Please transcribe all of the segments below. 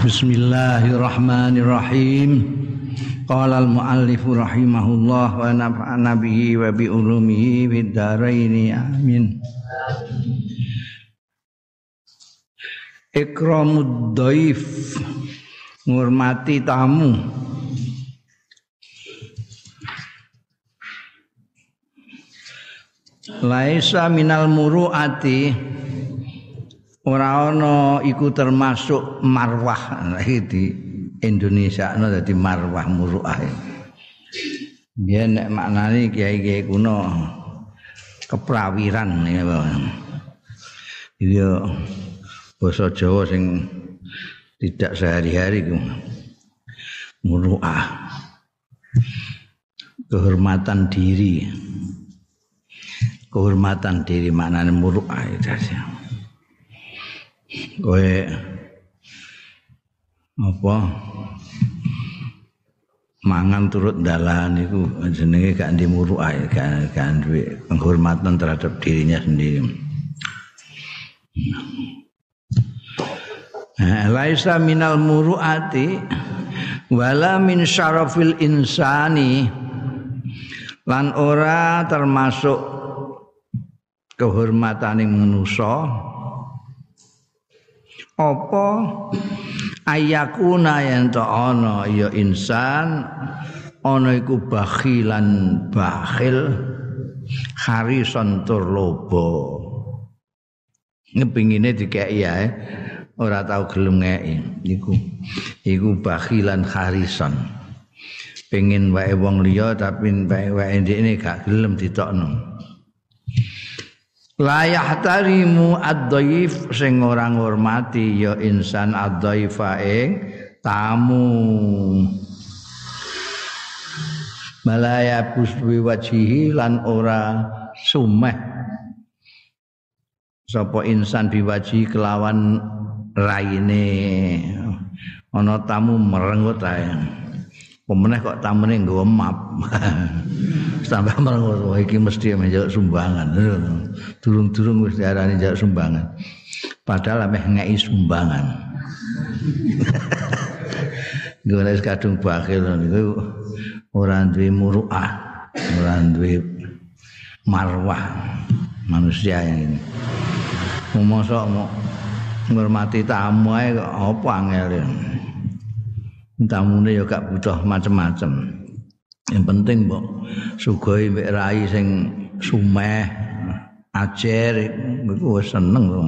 Bismillahirrahmanirrahim. Qala al-muallif rahimahullah wa nafa'ana bihi wa bi ulumihi fid dharain amin. Ikramud dhaif ngurmati tamu. Laisa minal muruati ora ana iku termasuk marwah. Di Indonesia ana dadi marwah muruah biyen nek maknane kiai-kiai kuno keprawiran ya iya basa Jawa sing tidak sehari-hari ku muruah. Kehormatan diri. Kehormatan diri maknane muruah itu kowe apa? Mangan turut dalan itu jenenge gak ndi muruah gak duwe penghormatan terhadap dirinya sendiri. Nah, laisa minal muruati wala min syarafil insani. Lan ora termasuk kehormatan yang manusia apa? Ayakuna yang to ana ya insan ana iku bakhilan bakhil harison tur lobo ngepingine dikeki ya ora tau gelem ngeki iku. Iku bakhilan harison pengen wae wong liya tapi wae wae ndekne gak gelem ditokno layah tarimu ad-dhaif sing ora ngurmati ya insan ad-dhaifa ing tamu. Malaya buswi wajihi lan ora sumeh. Sapa insan biwaji kelawan raine? Ana tamu merengut ae pemeneh kok tamune nggawa map. Sampai merengut iki mesti menjak sumbangan. Durung-durung wis diarani njak sumbangan. Padahal ameh ngeki sumbangan. Gue kadung bakil niku ora duwe muruah, ora duwe marwah manusia yang ini. Mau mau ngurmati tamu ae kok apa angel tamune ya gak butuh macem-macem. Yang penting mbok sugoi mbek rai sing sumeh ajer iku wis seneng to.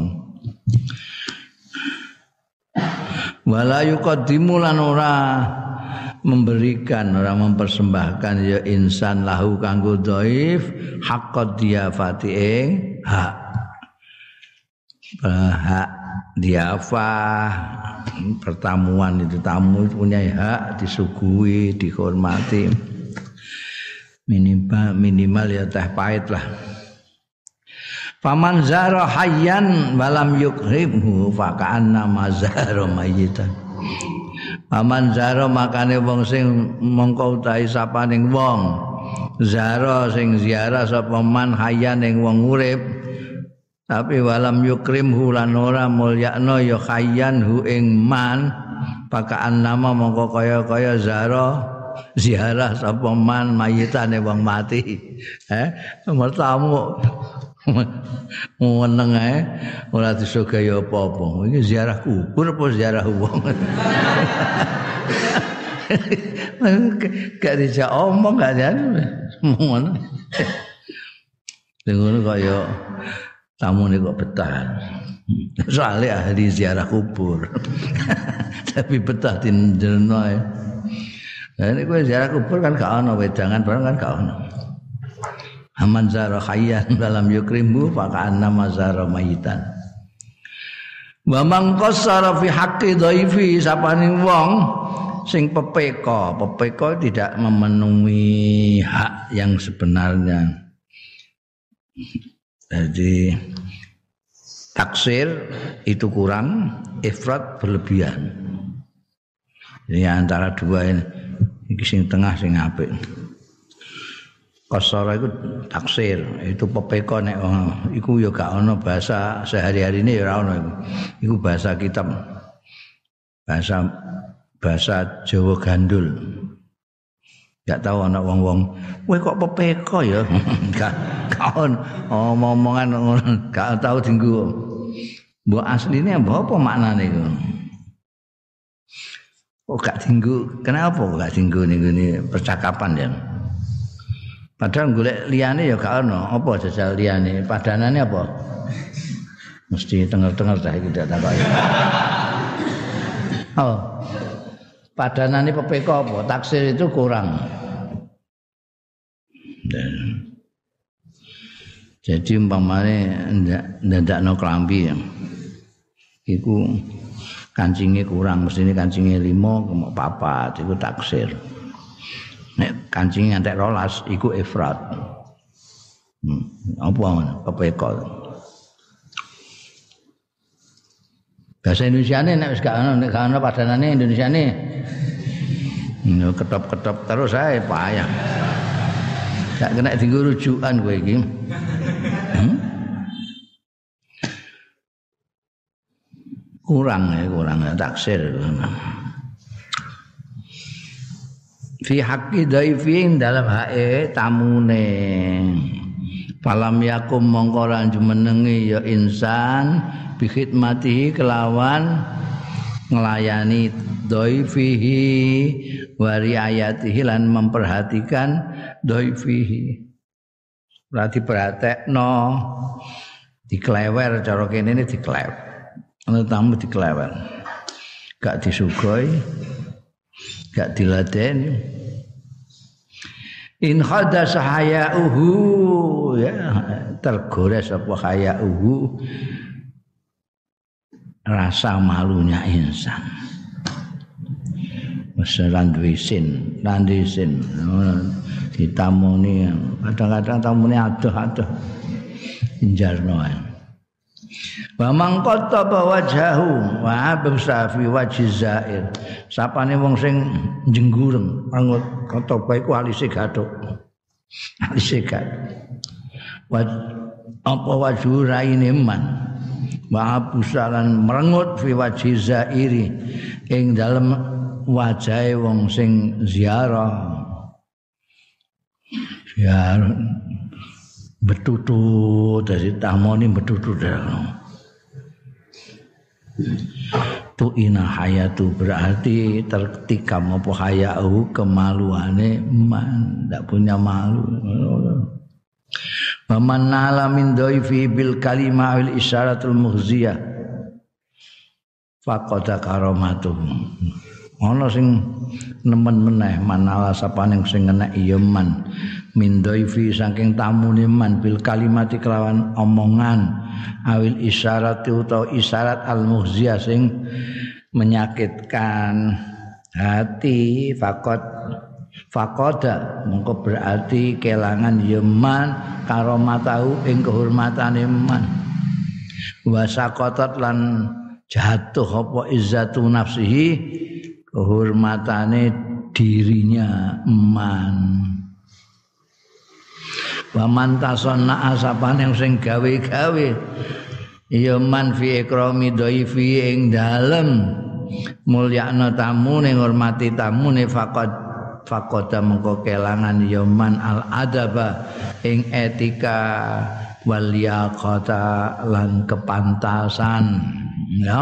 Wala yuqaddimu lan ora memberikan ora mempersembahkan ya insan lahu kanggo dhaif haqqad diafati ing hak. Hak diafah pertamuan itu tamu punya hak disuguhi dihormati. Minimal minimal ya teh pahit lah. Faman zara hayyan walam yukribhu fa ka'anna mazara mayyitan. Faman zara makane wong sing mongko utahi sapaning wong. Zara sing ziarah sapa man hayyan ing wong urip tapi walam yukrimhu lan ora mulyakno ya hayyan hu ing man pakaan nama mongko kaya-kaya zara ziarah sapa man mayitane wong mati eh mertamu meneng ae ora disugih apa-apa. Iki ziarah kubur apa ziarah wong. Gak dijak omong gak jan. Ngono kaya tamu ini kok betah. Soalnya ahli ziarah kubur. Tapi betah di jerno ya. Nah, ini gue ziarah kubur kan gak ono wedangan barang kan gak ono. Aman zara khayyan dalam yukrimbu maka anna mazara mayitan. Wa man qassara fi haqqi dhaifi sapane wong sing pepeka, pepeka tidak memenuhi hak yang sebenarnya. Jadi taksir itu kurang, ifrat berlebihan. Ini antara dua ini, ini sing tengah sing apik. Kosora itu taksir, itu pepeko nek oh, iku ya gak ono bahasa sehari-hari ini ya ono iku. Iku bahasa kitab. bahasa bahasa Jawa gandul. Gak tahu anak wong-wong, kowe kok pepeko ya? Gak kaon omong-omongan gak tahu dinggo. Mbok asline mbok apa maknane iku? Kok gak dinggo? Kenapa kok gak dinggo ning percakapan ya? Padahal golek liyane ya gak ono. Apa jajal liyane? Padanane apa? Mesti tenger-tenger dah iki tak takoki. Oh. Padanane PPK apa? Taksir itu kurang. Jadi umpamane ndak ndadakno klambi ya. Iku kancingnya kurang, mesti ini kancingnya lima, kemok papat, itu taksir. Nek kancingnya ngantek rolas, iku ifrat. Hmm. Apa mana? Bahasa Indonesia ini nek gak ono nek gak ono padanane Indonesia ini. Ini ketop-ketop terus saya payah. Gak kena tinggu rujukan gue iki. Hmm? Kurang ya, kurang ya taksir. Fi haqqi dhaifin dalam hae tamune. Falam yakum mongko jumenengi ya insan bi khidmatihi kelawan ngelayani doifihi wa riayatihi lan memperhatikan doifihi. Berarti no diklewer cara kene ini diklewer. Ana tamu diklewer. Gak disugoi gak diladeni. In khada sahayauhu ya tergores apa hayauhu rasa malunya insan. Masalah duwisin, landisin, ditamoni kadang-kadang tamune adoh-adoh injarno wa mangkota wajahu wa absafi wajhi zair. Sapane wong sing jenggureng angut kata bae ku alise gathuk alise gathuk apa wajhu raine man wa abusalan merengut fi wajhi zairi ing dalem wajahe wong sing ziarah. Ya betutu dari tamoni betutu tu ina hayatu berarti tertikam apa hayau kemaluane man ndak punya malu Waman nala min dhaifi bil kalimah wal isyaratul muhziyah faqada karamatuh. Ana sing nemen meneh manala sapaning sing kena iya man min dhaifi saking tamune man bil kalimati kelawan omongan awil isyarat utawa isyarat al muhziyah sing menyakitkan hati fakot fakoda mengko berarti kelangan yeman karomatahu ing kehormatane man. Wasakotot lan jatuh apa izzatu nafsihi kehormatane dirinya man. Wa man tasonna asapane sing gawe-gawe ya man fi ikrami dhaifi ing dalem mulyakna tamu ning ngurmati tamu ne faqad fakoda mengko kelangan yoman al adaba ing etika wal yaqata lan kepantasan. Ya.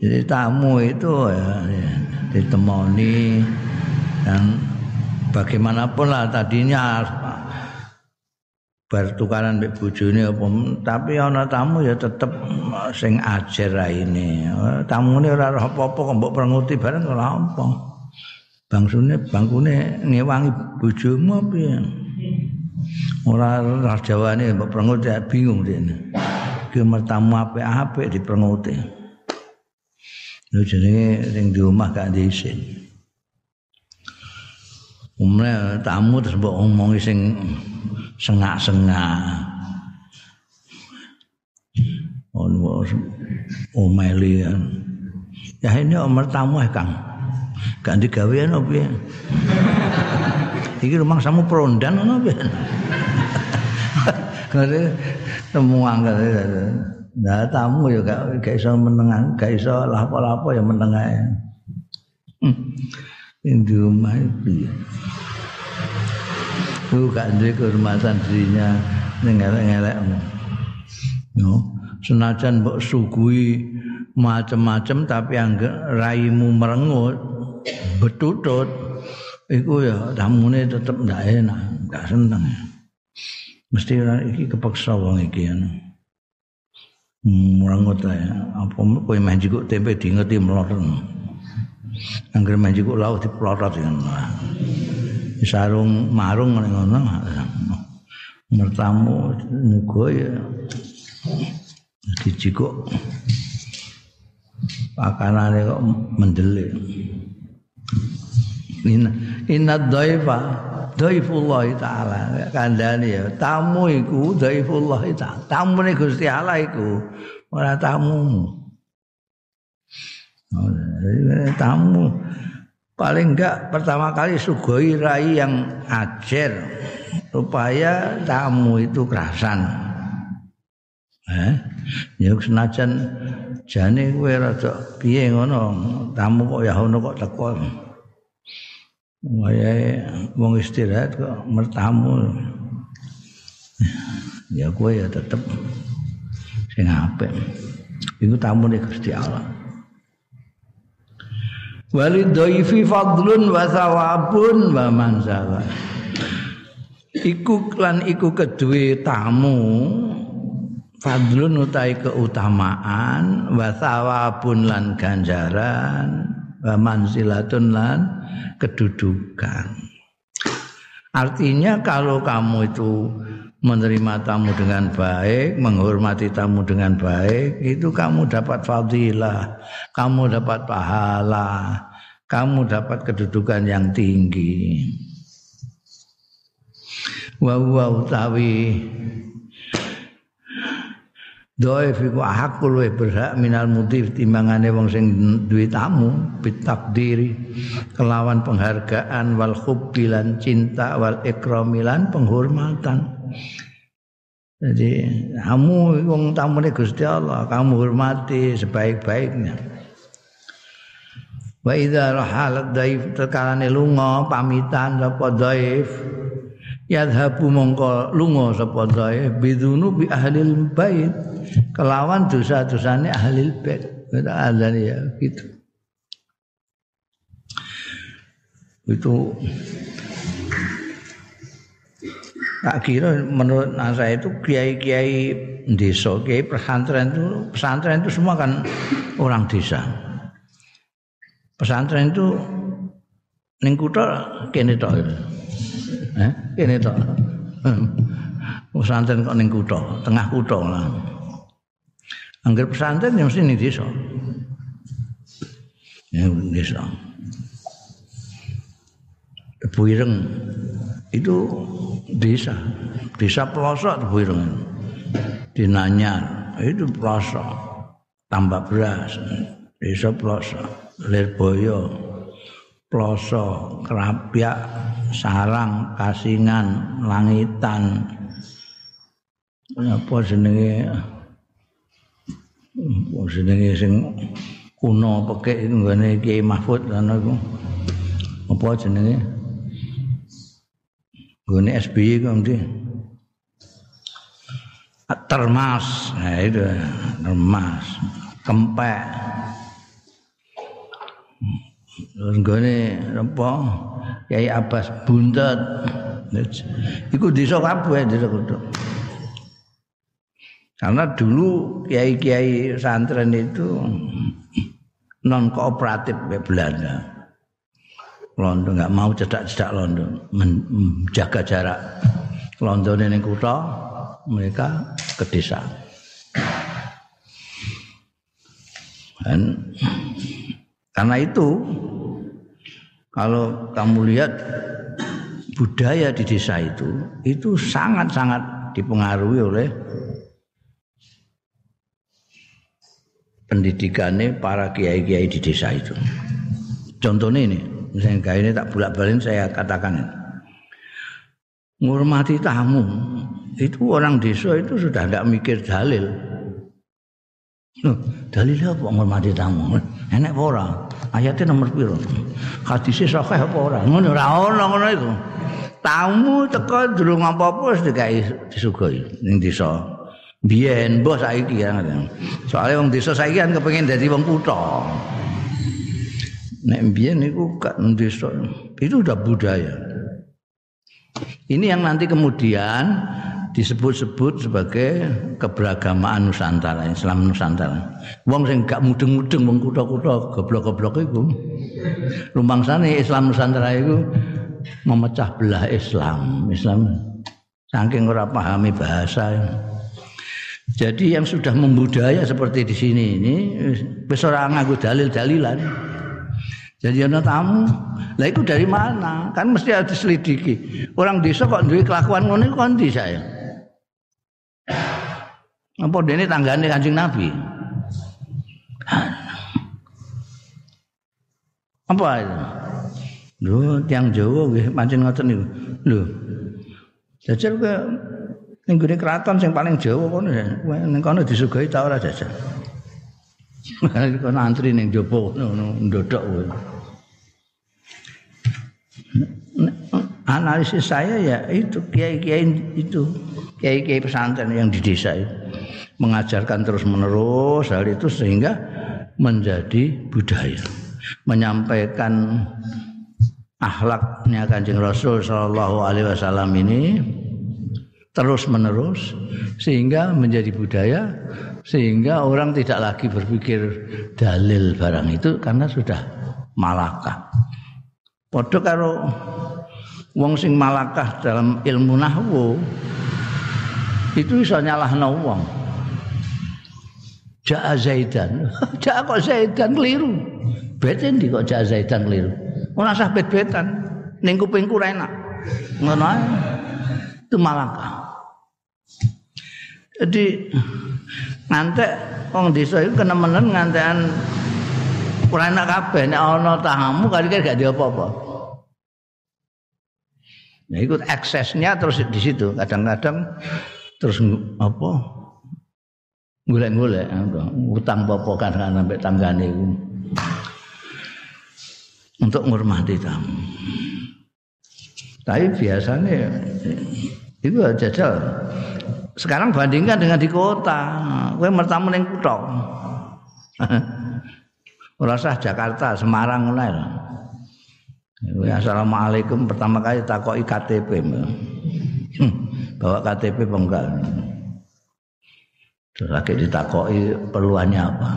Jadi tamu itu ya, ya ditemoni dan bagaimanapun lah tadinya bertukaran mbek bojone apa tapi ana tamu ya tetep sing ajar ini. Tamune ora roh apa-apa kok mbok prenguti bareng ora apa. Bangsune bangkune ngewangi bojomu piye ora ora jawane mbok prenguti bingung dene. Ki tamu apik-apik diprenguti. Lho jenenge sing di omah gak diisin umne tamu terus mbok omongi sing sengak-sengak. Ono omeli. Ya ini omel tamu ya Kang. Gak digawean apa ya? Iki rumah samu perondan ono piye? Kare temu angel Nah tamu ya gak gak iso menengan, gak iso lapo-lapo ya menengan. Hmm. Ini rumah itu. Lu gak duwe kehormatan dirinya ning elek-elek. No. Senajan mbok sugui macam-macam tapi angger raimu merengut betutut iku ya tamune tetep ndak enak, ndak seneng. Mesti ora iki kepeksa wong iki ya. Merengut ya. Apa kowe meh tempe diingeti mlotot. Angger meh jikuk lauk diplotot ya. sarung marung ngene ngono. Mertamu nego ya. Dicikuk pakanane kok mendelik. Inna inna dhaifa dhaifullah taala. Kandhane ya tamu iku dhaifullah taala. Tamune Gusti Allah iku ora tamu tamu. Paling enggak pertama kali sugoi rai yang ajar supaya tamu itu kerasan. Eh ya senajan jane kowe rada piye ngono tamu kok ya ngono kok teko. Wayahe wong istirahat kok mertamu ya kowe ya tetep sing apik. Iku nih Gusti Allah walidhaifi fadlun wa thawabun wa manzala iku lan iku kedue tamu. Fadlun utai keutamaan wa thawabun lan ganjaran wa manzilatun lan kedudukan. Artinya kalau kamu itu menerima tamu dengan baik, menghormati tamu dengan baik, itu kamu dapat fadilah, kamu dapat pahala, kamu dapat kedudukan yang tinggi. Wa wa utawi Doif iku hakul we berhak minal mutif timbangane wong sing duwe tamu bitakdiri kelawan penghargaan wal khubbilan cinta wal ikramilan penghormatan. Jadi kamu wong tamune Gusti Allah, kamu hormati sebaik-baiknya. Wa idza rahalat daif tekalane lunga pamitan sapa daif yadhabu mongko lunga sapa daif bidunu bi ahli bait kelawan dosa-dosane ahli bait. Kita ada ya gitu. Itu tak kira menurut saya itu kiai-kiai desa, kiai pesantren itu pesantren itu semua kan orang desa. Pesantren itu ning kutha kene tok. Eh, kene tok. Pesantren kok ning kutha, tengah kutha lah. Angger pesantren yang ning desa. Ya desa. Buireng. Itu desa. Desa pelosok Buireng. Dinanya itu pelosok. Tambah beras. Desa pelosok. Lirboyo. Pelosok. Kerapiak. Sarang. Kasingan. Langitan. Apa jenenge? Apa jenenge sing kuno pekek nggone Kiai Mahfud ana iku. Apa jenenge Gune SBY kok mesti termas, nah itu termas, kempek. Terus gone apa? Kiai Abbas buntet. Iku desa kabeh desa kudu. Karena dulu kiai-kiai santren itu non kooperatif Belanda. Londo nggak mau cedak-cedak Londo, menjaga jarak. Londo ini kota, mereka ke desa. Dan karena itu kalau kamu lihat budaya di desa itu itu sangat-sangat dipengaruhi oleh pendidikannya para kiai-kiai di desa itu. Contohnya ini, misalnya ini tak bolak balik saya katakan ngurmati tamu itu orang desa itu sudah tidak mikir dalil Loh, dalile apa ngurmati tamu? Apa ora? Ayatnya nomor piro? Hadise sahih apa ora? Ngono ora ono ngono iku. Tamu teko durung apa-apa wis dikai disugoi ning desa. Biyen mbah saiki ya. Soale wong desa saiki kan kepengin dadi wong kutha. Nek biyen niku gak desa. Itu udah budaya. Ini yang nanti kemudian disebut-sebut sebagai keberagamaan Nusantara, Islam Nusantara. Wong sing gak mudeng-mudeng wong kutha-kutha goblok-goblok iku. Rumangsane Islam Nusantara iku memecah belah Islam. Islam saking ora pahami bahasa. Jadi yang sudah membudaya seperti di sini ini wis ora dalil-dalilan. Jadi ana tamu, lah itu dari mana? Kan mesti harus diselidiki. Orang desa kok duwe kelakuan ngono iku kon saya. Apa dene tanggane Kanjeng Nabi? Apa itu? Lho, tiang Jawa nggih pancen ngoten niku. Lho. Jajal ke ning gone kraton sing paling Jawa kono ning kono disuguhi ta ora jajal. Kono antri ning jopo ngono ndodok. Analisis saya ya itu kiai-kiai itu kiai-kiai pesantren yang di desa itu mengajarkan terus menerus hal itu sehingga menjadi budaya menyampaikan akhlaknya kanjeng Rasul Shallallahu Alaihi Wasallam ini terus menerus sehingga menjadi budaya sehingga orang tidak lagi berpikir dalil barang itu karena sudah malakah. Padha karo wong sing malakah dalam ilmu nahwu itu bisa nyalahno wong. Ja'a Zaidan. Ja'a kok Zaidan keliru. Beten di kok Ja'a Zaidan keliru. Ora usah bet-betan. Ning kupingku enak. Ngono ae. Itu malaka. Jadi ngantek wong desa iku kenemenen ngantekan ora enak kabeh nek ana tamu kali gak dia apa-apa. Nah, ikut aksesnya terus di situ. Kadang-kadang terus apa golek-golek utang apa kan sampai tanggane iku untuk menghormati tamu. Tapi biasanya itu jajal. Sekarang bandingkan dengan di kota, gue mertamu neng kutha. Ora usah Jakarta, Semarang ngono ya. Assalamualaikum pertama kali takoki KTP. Bawa KTP apa enggak? Terus lagi ditakoki perluannya apa?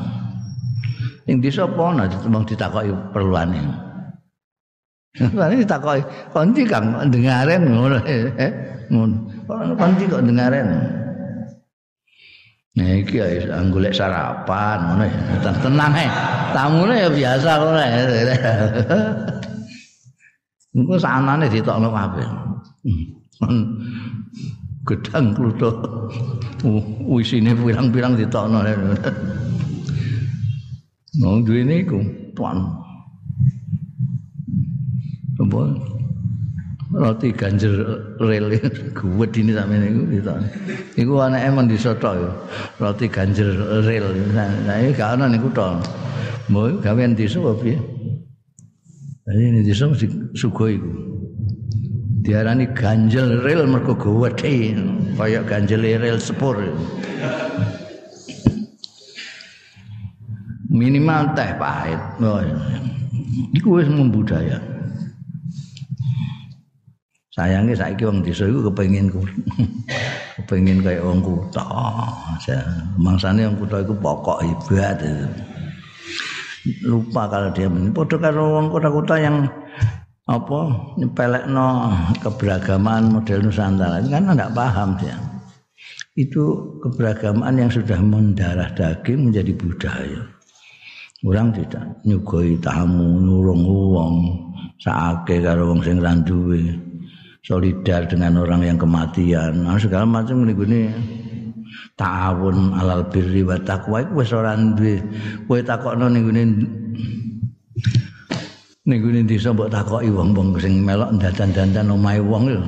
Yang di sopo nah ditakoki perluannya. Ini ditakoki konti kang dengaren ngono ngono. Konti kok dengaren. Nah iki ya golek sarapan ngono ya. Tenang eh. Tamune ya biasa ya. Engko sanane ditokno kabeh. Gedang kluthuk. Wisine pirang-pirang ditokno. Wong duwe niku tuan. Apa? Roti ganjel rel gue dini sampe niku gitu. Iku anake men disoto ya. Roti ganjel rel. Nah, iki gak ana niku to. Mbok gawean desa apa piye? Jadi ini desa mesti sugoi iku. Diarani ganjel rel mergo gede kaya ganjel rel sepur. Minimal teh pahit. Oh, iku wis membudaya. Sayangnya saiki wong desa iku kepengin kepengin kaya wong kutha. Mangsane wong kutha iku pokok ibadat. Lupa kalau dia padha karo wong kota-kota yang apa nyepelekno keberagaman model Nusantara kan enggak paham dia. Itu keberagaman yang sudah mendarah daging menjadi budaya. Orang tidak nyugoi tamu nurung wong saake karo wong sing randuwe solidar dengan orang yang kematian nah, segala macam ini gini ta'awun alal birri wa taqwa iku wis ora duwe kowe takokno ning gune ning gune desa mbok takoki wong-wong sing melok dandan-dandan omahe wong lho.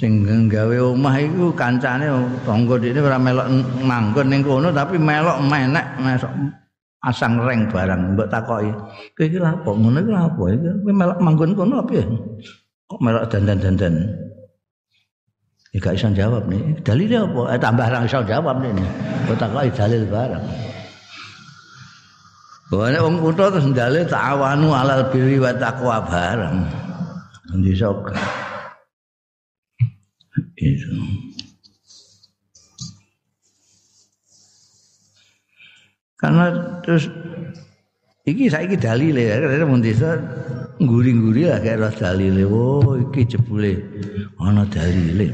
Sing gawe omah iku kancane tangga dene ora melok manggon ning kono tapi melok menek mesok asang reng barang mbok takoki. Kowe iki lha apa? Ngono iki lha apa? Iki melok manggon kono apa ya? Kok melok dandan-dandan? Ya gak iso jawab nih. Dalilnya apa? Eh tambah ra iso jawab nih. Mbok takoki dalil barang. Wane wong kutha terus ndale ta'awanu alal birri wa taqwa bareng. Endi sok. Itu. Karena terus iki saiki dalile karena mun desa nguri-nguri lah kayak dalile. Oh iki jebule ana dalile.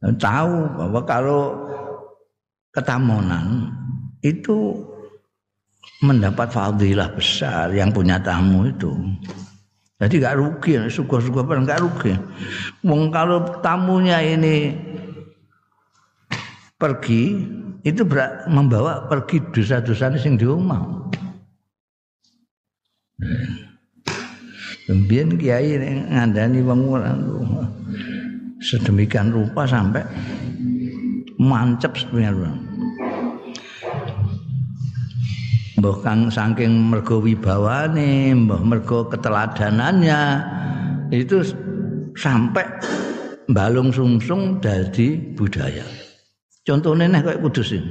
Tahu bahwa kalau ketamonan itu mendapat fadilah besar yang punya tamu itu. Jadi gak rugi, suka-suka pun gak rugi. Wong kalau tamunya ini pergi, itu membawa pergi dosa-dosa sing di rumah. Kemudian kiai ngandani wong sedemikian rupa sampai mancep sebenarnya. mbah kang saking mergo wibawane, mbah mergo keteladanannya itu sampai balung sungsung dadi budaya. Contohnya nih kayak kudus ini.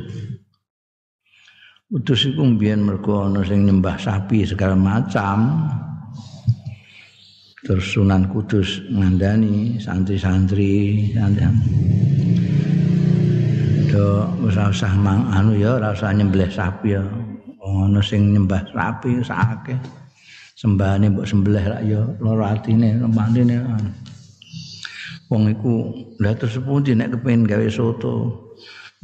Kudus itu mbiyen mergo ana sing nyembah sapi segala macam. Terus Sunan Kudus ngandani santri-santri santri. Do usah mang anu ya ora usah nyembelih sapi ya. ana sing nyembah sapi sakake sembahane mbok sembelih rak ya lara atine lempane wong iku lha terus pundi nek kepengin gawe soto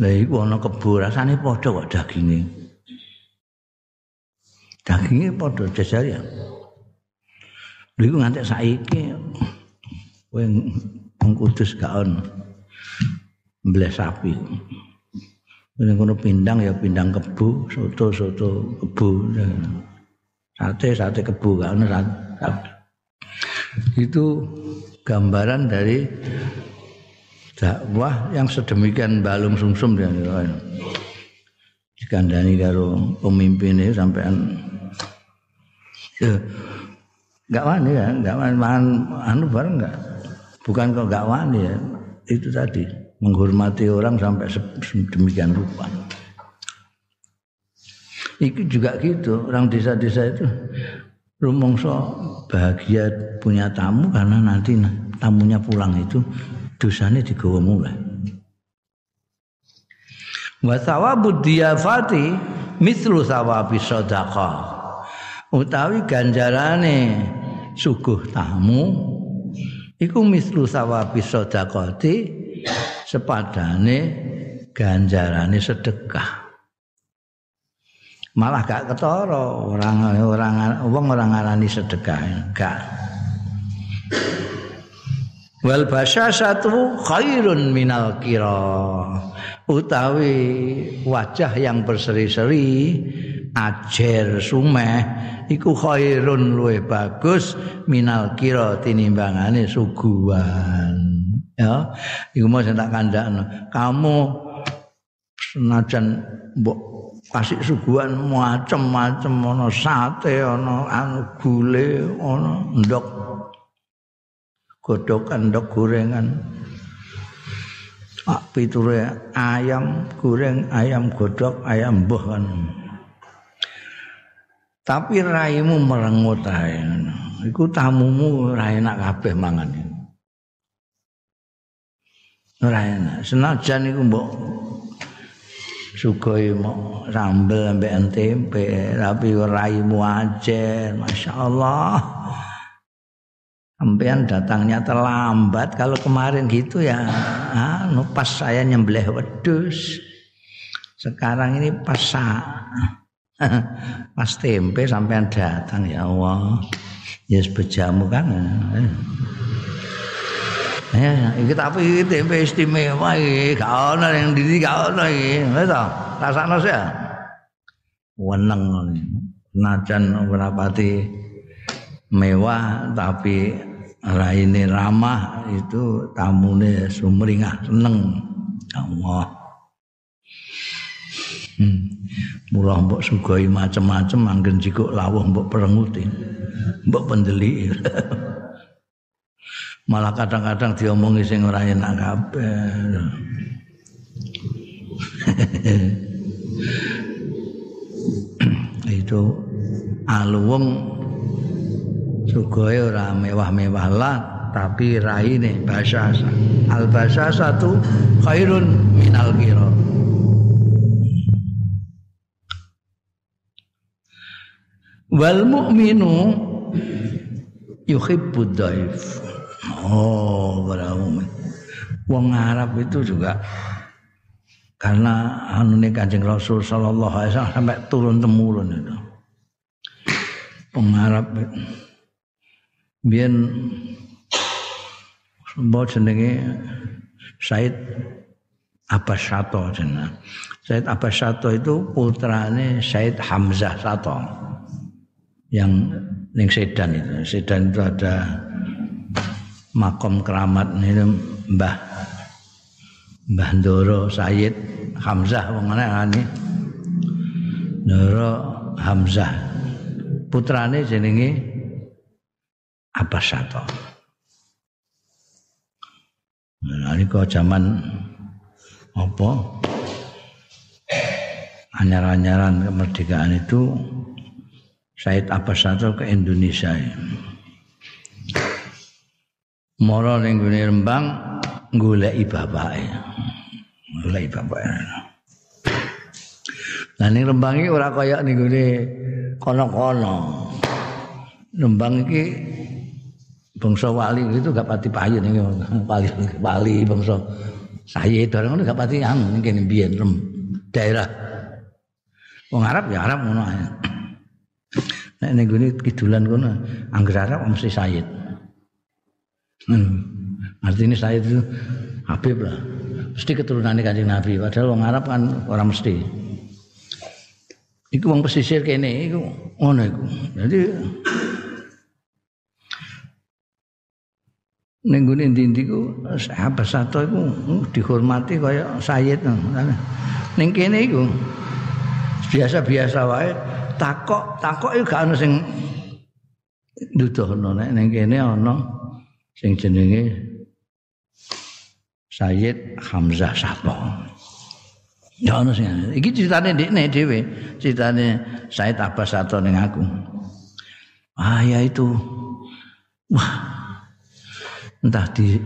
lha iku ana kebo rasane padha kok daginge daginge padha jajar ya. Lha iku nganti saiki kowe wong kudus gak ono. Mbleh sapi. Ning kono pindang ya pindang kebu, soto soto kebu. Sate sate kebu kan Itu gambaran dari dakwah yang sedemikian balung sumsum dan dikandani karo pemimpinnya sampean. Ya enggak wani ya enggak wani. Anu bareng enggak bukan kok enggak wani ya itu tadi. Menghormati orang sampai demikian rupa. Itu juga gitu, orang desa-desa itu rumongso bahagia punya tamu karena nanti tamunya pulang itu dosanya digawa mulai. Wa thawabu diyafati mislu thawabi sedekah. Utawi ganjarane suguh tamu iku mislu thawabi sedekati sepadane ganjarane sedekah. Malah gak ketara orang orang wong orang ngarani sedekah, enggak. Wal satu khairun minal kira. Utawi wajah yang berseri-seri ajer sumeh iku khairun luwih bagus minal kira tinimbangane suguhan. ya iku mau tak kandakno kamu senajan mbok kasih suguhan macam-macam ana sate ana anu gule ana ndok godokan ndok gorengan Pak piture ayam goreng, ayam godok, ayam buah kan. Tapi raimu merengut ae. Iku tamumu ra enak kabeh mangan. ora enak senajan iku mbok sugoi mau sambel ambek tempe tapi raimu aja masyaallah sampean datangnya terlambat kalau kemarin gitu ya ah, pas saya nyembelih wedus sekarang ini pas pas tempe sampean datang ya Allah ya yes, bejamu kan. Ya, iki tapi tempe istimewa iki, gak ono yang diri gak ono iki. Wis to, rasakno sih. Weneng najan ora mewah tapi raine ramah itu tamune sumringah seneng. Allah. Hmm. murah mbok sugoi macem-macem anggen jikuk lawuh mbok perenguti. Mbok pendeli. Malah kadang-kadang diomongi sing ora enak kabeh. Itu aluwung Sugoe ora mewah-mewah lah tapi raine basasa. Al basasa tu khairun minal kira. Wal mu'minu yuhibbud daif. Oh, para mukmin. Wong Arab itu juga karena anu Kanjeng Rasul sallallahu alaihi wasallam sampai turun temurun itu. Pengarap biyen mbok jenenge Said Abbas Sato jeneng. Said Abbas Sato itu putrane Said Hamzah Sato yang ning Sedan itu. Sedan itu ada makom keramat ini Mbah Mbah Ndoro Said Hamzah wong ana Ndoro Hamzah. Putrane jenenge apa satu. Nah, ini kok zaman apa anyar-anyaran kemerdekaan itu Said Abbas satu ke Indonesia. Moro ning Rembang goleki bapake. Goleki bapake. Lah ning Rembang iki ora kaya ning gone kono-kono. Rembang iki bangsa wali itu gak pati payu nih wali wali bangsa. Saya itu orang gak pati yang mungkin biar rem daerah. Wong Arab ya Arab ngono ae. Nek ning gone kidulan kono angger Arab mesti Sayyid hmm. artinya Sayyid itu Habib lah. Mesti keturunannya kanjeng Nabi. Padahal wong Arab kan orang mesti. Iku wong pesisir kene iku ngono iku. Jadi ning gone ndi-ndi ku iku dihormati kaya sayyid ning kene iku biasa-biasa wae takok takok iku gak ono sing nuduhno nek ning kene ana sing jenenge Sayyid Hamzah Sato. Ya ono sing iki critane ndekne dhewe, critane Sayyid Abbas Sato ning aku. Ah ya itu. Wah, entah di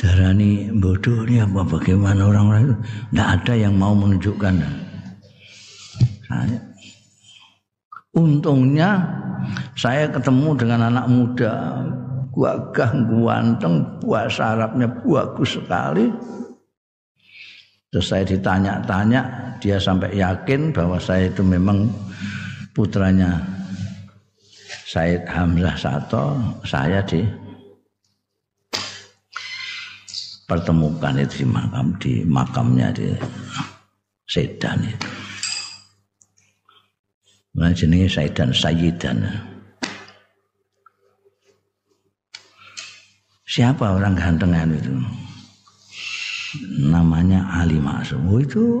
darani bodoh ini apa bagaimana orang-orang itu. Tidak ada yang mau menunjukkan. Saya untungnya saya ketemu dengan anak muda. Gagah ganteng puasa Arabnya bagus sekali. Terus saya ditanya-tanya dia sampai yakin bahwa saya itu memang putranya Said Hamzah Sato saya di pertemukan itu di makam di makamnya di Sedan itu. Nah, jenenge Saidan Sayyidan. Siapa orang gantengan itu? Namanya Ali Masum. Oh, itu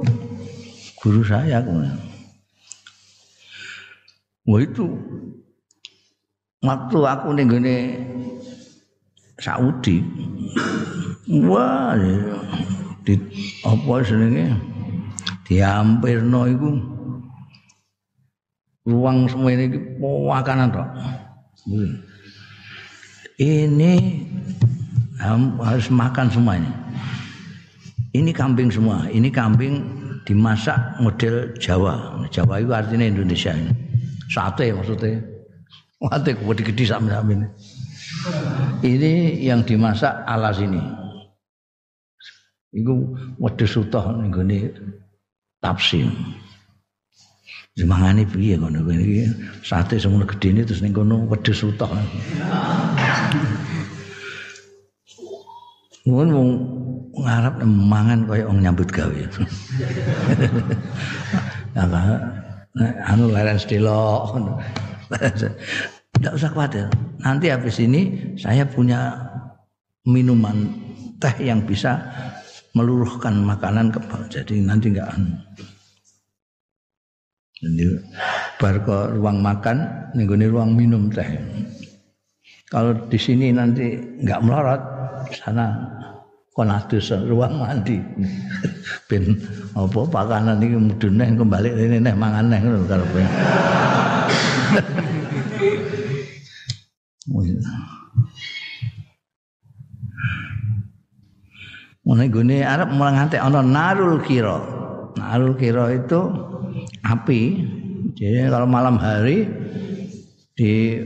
guru saya kemudian. Wah itu waktu aku nih Saudi Wah, di apa jenenge? Diampirno iku ruang semua ini makanan tok. Ini harus makan semuanya. Ini kambing semua. Ini kambing dimasak model Jawa. Jawa itu artinya Indonesia ini. Sate maksudnya. Sate gede-gede sama ini. Yang dimasak ala sini. Iku wedhus utuh ning gone tafsir. Semangane piye ngono iki sate semono gedene terus ning kono wedhus utuh. Mun wong ngarep mangan kaya wong nyambut gawe. anu leren stilok. Tidak usah khawatir. Nanti habis ini saya punya minuman teh yang bisa meluruhkan makanan ke jadi nanti enggak anu. Jadi bar ke ruang makan, nih ruang minum teh. Kalau di sini nanti enggak melorot, sana konatus ruang mandi. ben apa pakanan iki mudune kembali ini neh mangan ngono karepe. Mulai gune Arab mulai ngantek ana narul kira. Narul kira itu api. Jadi kalau malam hari di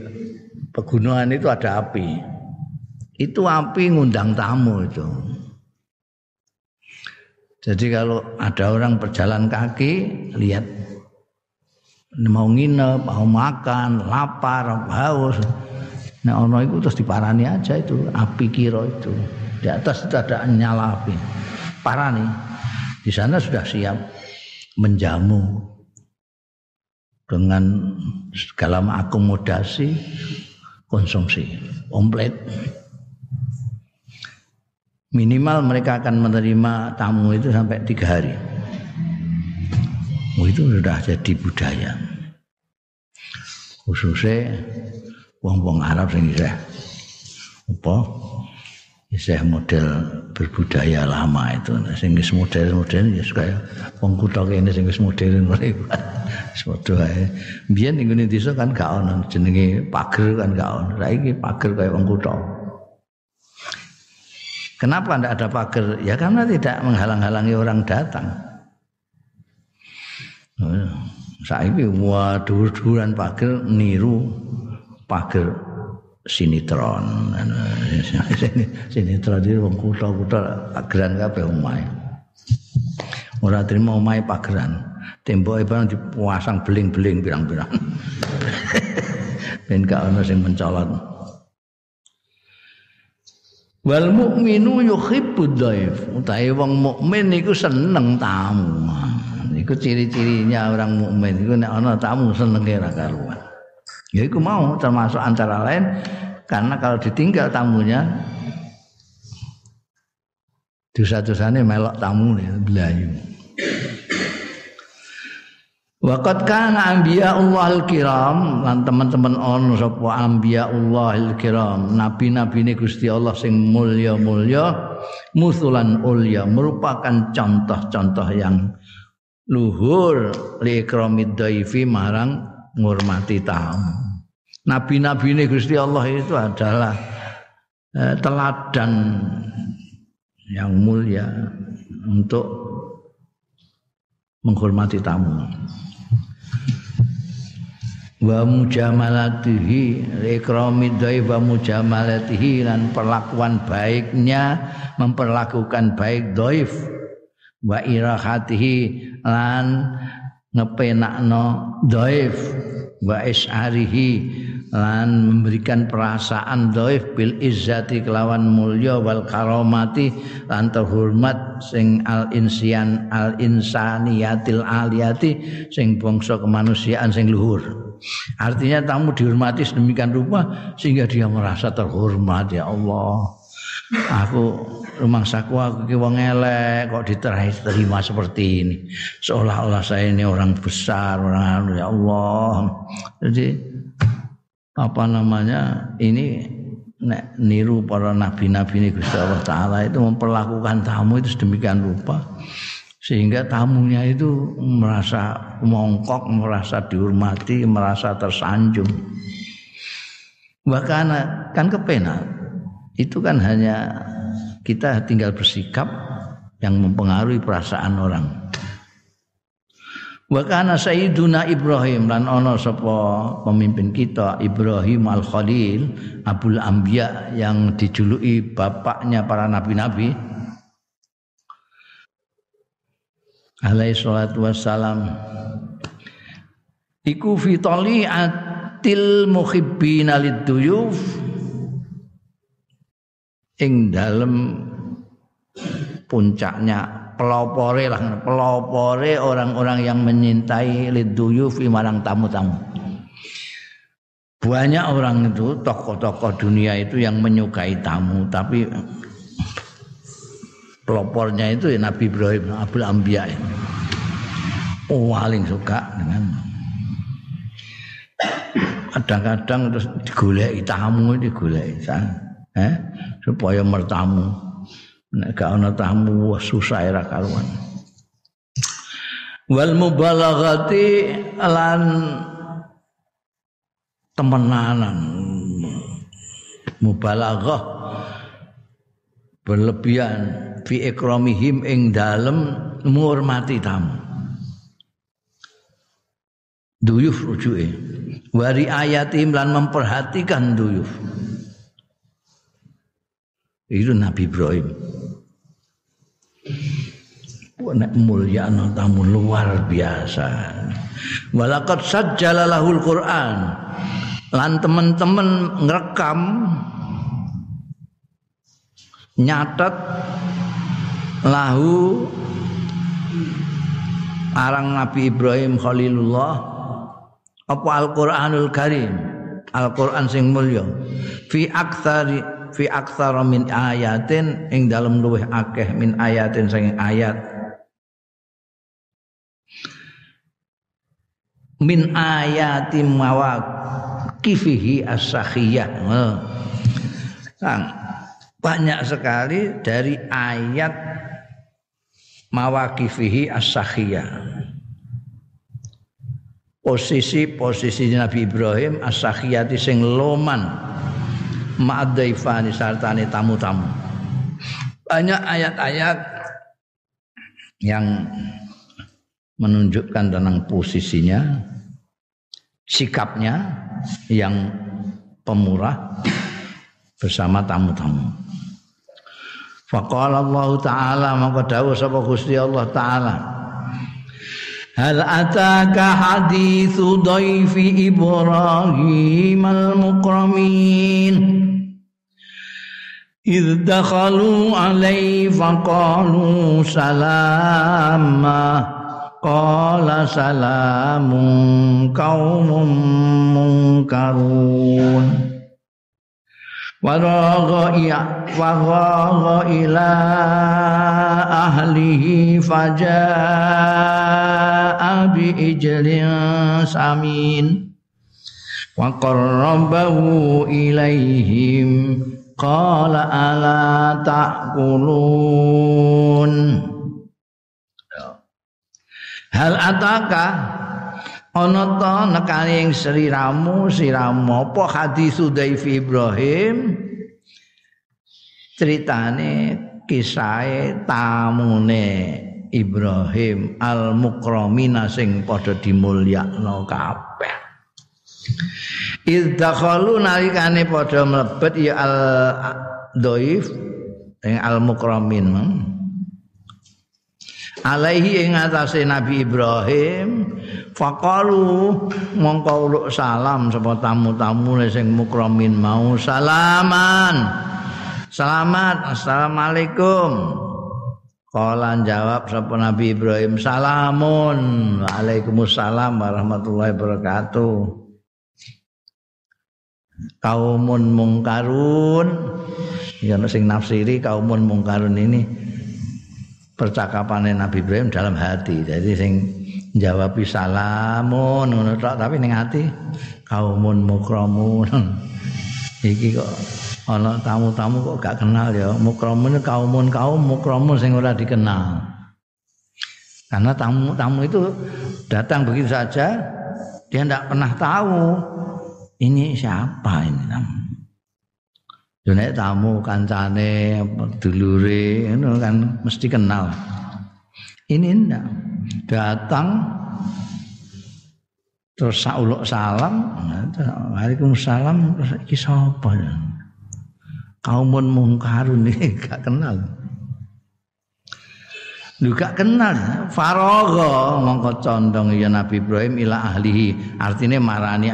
pegunungan itu ada api. Itu api ngundang tamu itu. Jadi kalau ada orang berjalan kaki lihat mau nginep, mau makan, lapar, haus, Nah ono itu terus diparani aja itu api kiro itu. Di atas itu ada nyala api. Parani. Di sana sudah siap menjamu dengan segala akomodasi konsumsi komplit. Minimal mereka akan menerima tamu itu sampai tiga hari. Oh, itu sudah jadi budaya. Khususnya wong-wong Arab sing isih apa isih model berbudaya lama itu sing wis modern-modern ya kaya wong kutha kene sing wis modern Semoga ae. Biyen ning ngene desa kan gak ono jenenge pager kan gak ono. Saiki pager kaya wong kutha. Kenapa tidak ada pagar? Ya karena tidak menghalang-halangi orang datang. Saiki waduh-duran pagar niru pager sinetron. Sinetron itu wong kutha-kutha pageran kabeh omahe. Ora trimo omahe pageran. Temboke barang dipasang beling-beling pirang-pirang. Ben gak ono sing mencolot. Wal mukminu yuhibbud dhaif. Utahe wong mukmin iku seneng tamu. Iku ciri-cirinya orang mukmin. Iku nek ana tamu senenge ra karuan Ya itu mau termasuk antara lain karena kalau ditinggal tamunya dosa-dosanya melok tamu nih belayu. Waqat kana anbiya Allahil kiram lan teman-teman ono sapa anbiya Allahil kiram nabi-nabi ini Gusti Allah sing mulya-mulya musulan ulya merupakan contoh-contoh yang luhur li dhaifi marang ngurmati tamu nabi-nabi ini Gusti Allah itu adalah eh, teladan yang mulia untuk menghormati tamu. Wa mujamalatihi ikrami wa mujamalatihi dan perlakuan baiknya memperlakukan baik dhaif wa irahatihi lan ngepenakno dhaif wa isyarihi lan memberikan perasaan dhaif bil izzati kelawan mulya wal karomati lan terhormat sing al insian al insaniyatil aliyati sing bangsa kemanusiaan sing luhur. Artinya tamu dihormati sedemikian rupa sehingga dia merasa terhormat ya Allah. Aku rumah saku aku ki wong elek kok diterima seperti ini. Seolah-olah saya ini orang besar orang anu, ya Allah. Jadi apa namanya ini nek niru para nabi-nabi ini Gusti Allah taala itu memperlakukan tamu itu sedemikian rupa sehingga tamunya itu merasa mongkok, merasa dihormati, merasa tersanjung. Bahkan kan kepenak itu kan hanya kita tinggal bersikap yang mempengaruhi perasaan orang. Wa kana sayyiduna Ibrahim lan ana sapa pemimpin kita Ibrahim Al-Khalil Abul Anbiya yang dijuluki bapaknya para nabi-nabi. Alaihi salatu wassalam. Iku fi tali'atil muhibbina lid-duyuf ing dalem puncaknya pelopore lah pelopore orang-orang yang menyintai liduyufi marang tamu-tamu banyak orang itu tokoh-tokoh dunia itu yang menyukai tamu tapi pelopornya itu ya Nabi Ibrahim Abdul Ambiya ini. Oh, paling suka dengan kadang-kadang terus digoleki tamu digoleki eh supaya mertamu nek gak ana tamu susah era karuan. Wal mubalaghati lan temenanan. Mubalaghah berlebihan fi ikramihim ing dalem menghormati tamu. Duyuf rujuke. Wari ayatim lan memperhatikan duyuf. Itu Nabi Ibrahim nek mulia tamu luar biasa. Walakat sajjalalahul Quran. Lan teman-teman ngerekam nyatet lahu arang Nabi Ibrahim Khalilullah apa Al-Qur'anul Karim? Al-Qur'an sing mulya. Fi aktsari fi aktsara min ayatin ing dalem luweh akeh min ayatin sing ayat min ayatim mawak kifihi as-sakhiyah. Banyak sekali dari ayat mawakifihi as-sakhiyah. Posisi-posisi Nabi Ibrahim as-sakhiyati sing loman ma'adaifani sartani tamu-tamu. Banyak ayat-ayat yang menunjukkan tentang posisinya, sikapnya, yang pemurah bersama tamu-tamu. Faqala Allah taala maka dawuh sapa Gusti Allah taala هل أتاك حديث ضيف إبراهيم المكرمين؟ إذ دخلوا عليه فقالوا سلاما قال سلام قوم منكرون. Waragha waragha ila ahlihi faja'a bi ijlin samin. Wa qarrabahu ilaihim qala ala ta'kulun. Hal ataka ana ta nekane ing sriramu sriramu apa? Hadis Daifi Ibrahim. Critane kisahe tamune Ibrahim al-mukramina sing padha dimulyakno kabeh. Iz dakhalu nalikane padha mlebet ya al-dhaif ing al-mukramin alaihi ing atase Nabi Ibrahim faqalu mongko uluk salam sapa tamu-tamu sing mukramin mau salaman. Selamat assalamualaikum. Kala jawab sapa Nabi Ibrahim salamun. Waalaikumsalam warahmatullahi wabarakatuh. Kaumun mungkarun. Ya sing nafsiri kaumun mungkarun ini percakapan Nabi Ibrahim dalam hati. Jadi sing jawab salamun ngono tapi ning hati kaumun mukramun. Iki kok ana tamu-tamu kok gak kenal ya. Mukramun kaumun kaum mukramun sing ora dikenal. Karena tamu-tamu itu datang begitu saja dia tidak pernah tahu ini siapa ini tamu. Yo nek tamu kancane dulure ngono kan mesti kenal. Ini ndak. Datang terus sauluk salam Waalaikumsalam terus iki sapa ya? Kaumun mungkarun nih gak kenal. Lu gak kenal. Faragha mongko condong ya Nabi Ibrahim ila ahlihi. Artinya marani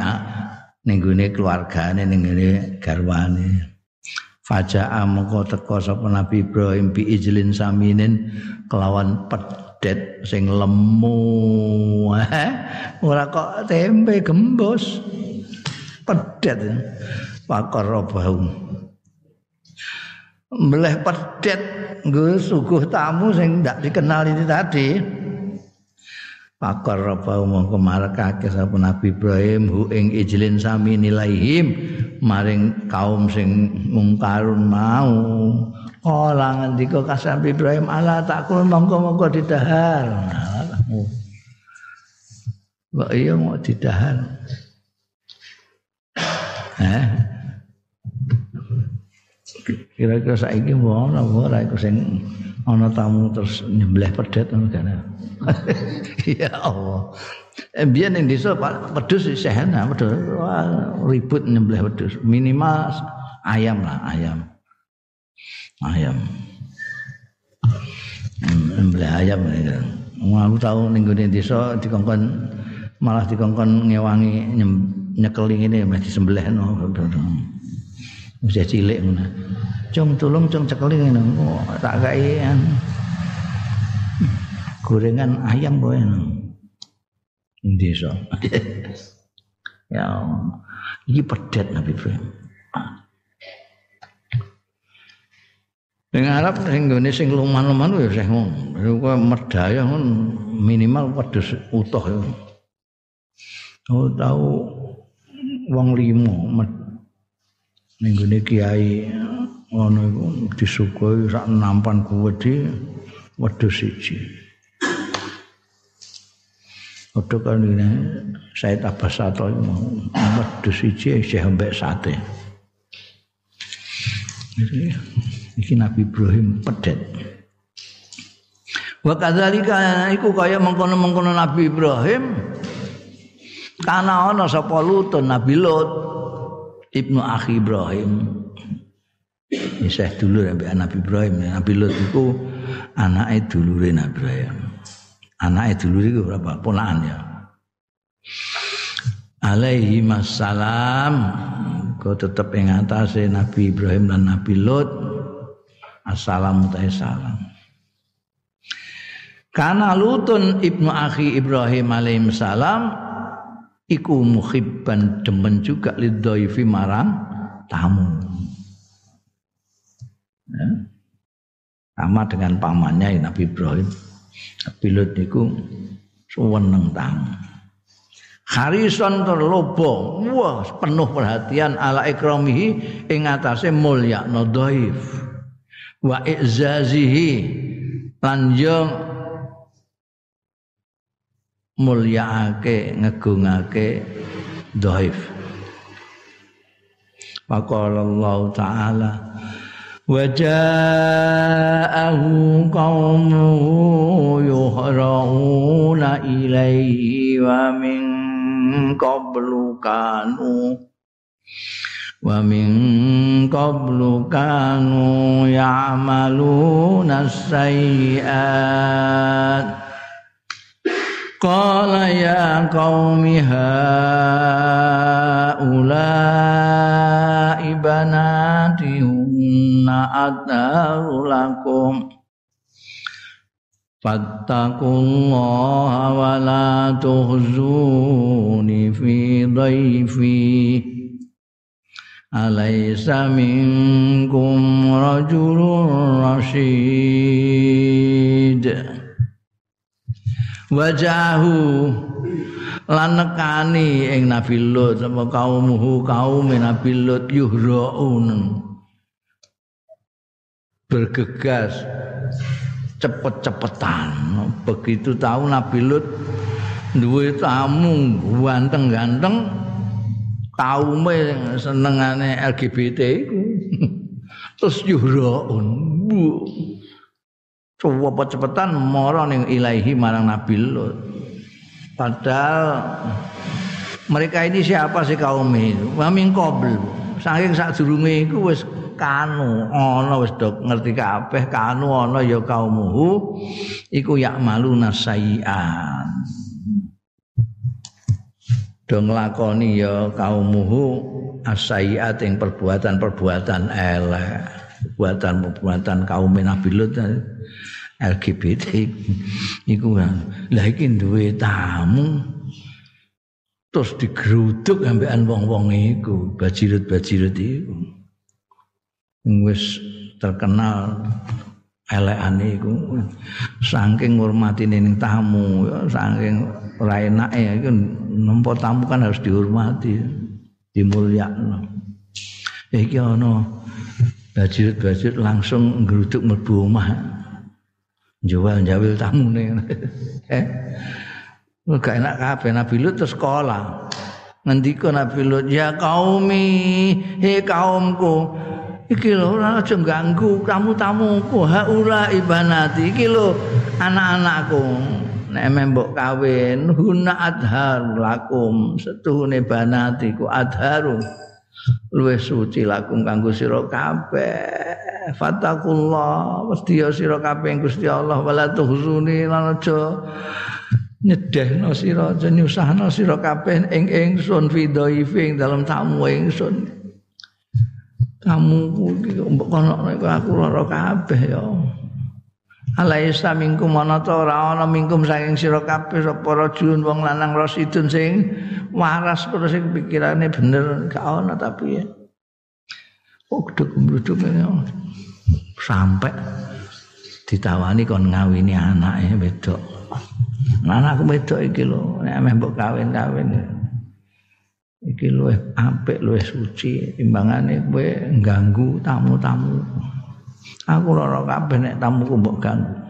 ning gone keluargane ning garwane Faja'a mengko teko sapa Nabi Ibrahim bi ijlin saminin kelawan pedet sing lemu. Eh, ora kok tempe gembos. Pedet. Pakar robahu. Meleh pedet nggo suguh tamu sing ndak dikenal ini tadi. Pakar apa mongko marekake sapa Nabi Ibrahim hu ing ijlin sami nilaihim maring kaum sing mungkarun mau. Kala ngendika kasam Ibrahim ala takul mongko-mongko didahar. Kok iya mau didahar. Eh? Kira-kira saiki mau ora iku sing ana tamu terus nyembelih pedet ngono kan. ya Allah. Eh, biar yang desa pedus sehena pedus ribut nyembelih pedus minimal ayam lah ayam ayam nyembelih ayam ya. aku tahu minggu di desa dikongkon malah dikongkon ngewangi nyekeling ini masih disembelih mesti cilik ngono. Cung tulung cung cekeling ngono. Tak kaya gorengan ayam kowe desa ya iki pedet Nabi Ibrahim. Ning Arab ning gone sing luman-luman ya sing ngono. Kowe medaya ngono minimal wedhus utuh ya. Oh tahu wong limo ning gone kiai ngono iku disukui sak nampan kuwedi wedhus siji. Padha kan ini saya Abbas Sato mau wedhus siji isih mbek sate. Jadi iki Nabi Ibrahim pedet. Wa kadzalika iku kaya mengkono-mengkono Nabi Ibrahim kana ana sapa Lutun Nabi Lut Ibnu Akhi Ibrahim. Isih dulur ambek Nabi Ibrahim. Nabi Lut iku anake dulure Nabi Ibrahim. anake dulur iku berapa ponakan ya alaihi masalam kau tetap ing atase Nabi Ibrahim dan Nabi Lot assalamu salam Karena Lutun ibnu akhi Ibrahim alaihi salam iku muhibban demen juga lidhaifi marang tamu. Ya. Sama dengan pamannya Nabi Ibrahim. Pilot niku seneng tamu. Harison terlobo, wah penuh perhatian ala ikramihi ing atase mulya dhaif. Wa izazihi lan mulyaake ngegungake dhaif. Maqala Allah taala وجاءه قومه يهرعون إليه ومن قبل كانوا ومن قبل كانوا يعملون السيئات قال يا قوم هؤلاء بناتهن أطهر لكم. فاتقوا الله ولا تخزوني في ضيفي. أليس منكم رجل رشيد؟ Wajahu. Lan nekani ing Nabi Lut. Sapa kaumuhu kaum Nabi Lut yuhraun bergegas. Cepet-cepetan. Begitu tahu Nabi Lut duwe tamu ganteng-ganteng kaume senengane LGBT terus yuhraun coba cepetan mara ning ilahi marang Nabi Lut padahal mereka ini siapa sih kaum itu? Mamin qabl. Saking sak durunge iku wis kanu ana wis do ngerti kabeh kanu ana ya kaumuhu iku yak malu nasayian do nglakoni ya kaumuhu asayiat ing perbuatan-perbuatan elek perbuatan-perbuatan kaum Nabi Lut LGBT iku lah. Iki duwe tamu. Terus digeruduk ambekan wong-wong iku bajirut-bajirut iku. Wis terkenal elekane iku. Saking ngurmatine ning tamu saking ora enake iku nempo tamu kan harus dihormati dimulyakno. Iki ana bajirut-bajirut langsung ngeruduk mlebu omah jual jawil tamu nih eh? Gak enak kabeh. Nabi Lut terus sekolah. Ngendika Nabi Lut ya kaumi he kaumku iki lho ora aja ganggu tamu-tamuku. Haula ibanati iki lho anak-anakku. Nek mbok kawin huna adhar lakum. Setuhune banatiku adharu luwih suci lakum kanggo sira kabeh. Fatakullah mesti ya sira kabeh Gusti Allah wala tuhzuni lan aja nyedehno sira aja nyusahno sira kabeh ing ingsun fidhaifing dalam tamu ingsun. Kamu iki mbok kono aku lara kabeh ya. Alaisa minkum ana ta ora ana minkum saking sira kabeh sapa rajulun wong lanang rasidun sing waras terus sing pikirane bener gak ana tapi ya Oh, duduk-duduk sampai ditawani kon ngawini anake wedok. Anakku wedok iki lho, nek ameh mbok kawin-kawin. Iki luwih apik, luwih suci timbangane kowe ganggu tamu-tamu. Aku lara kabeh nek tamuku mbok ganggu.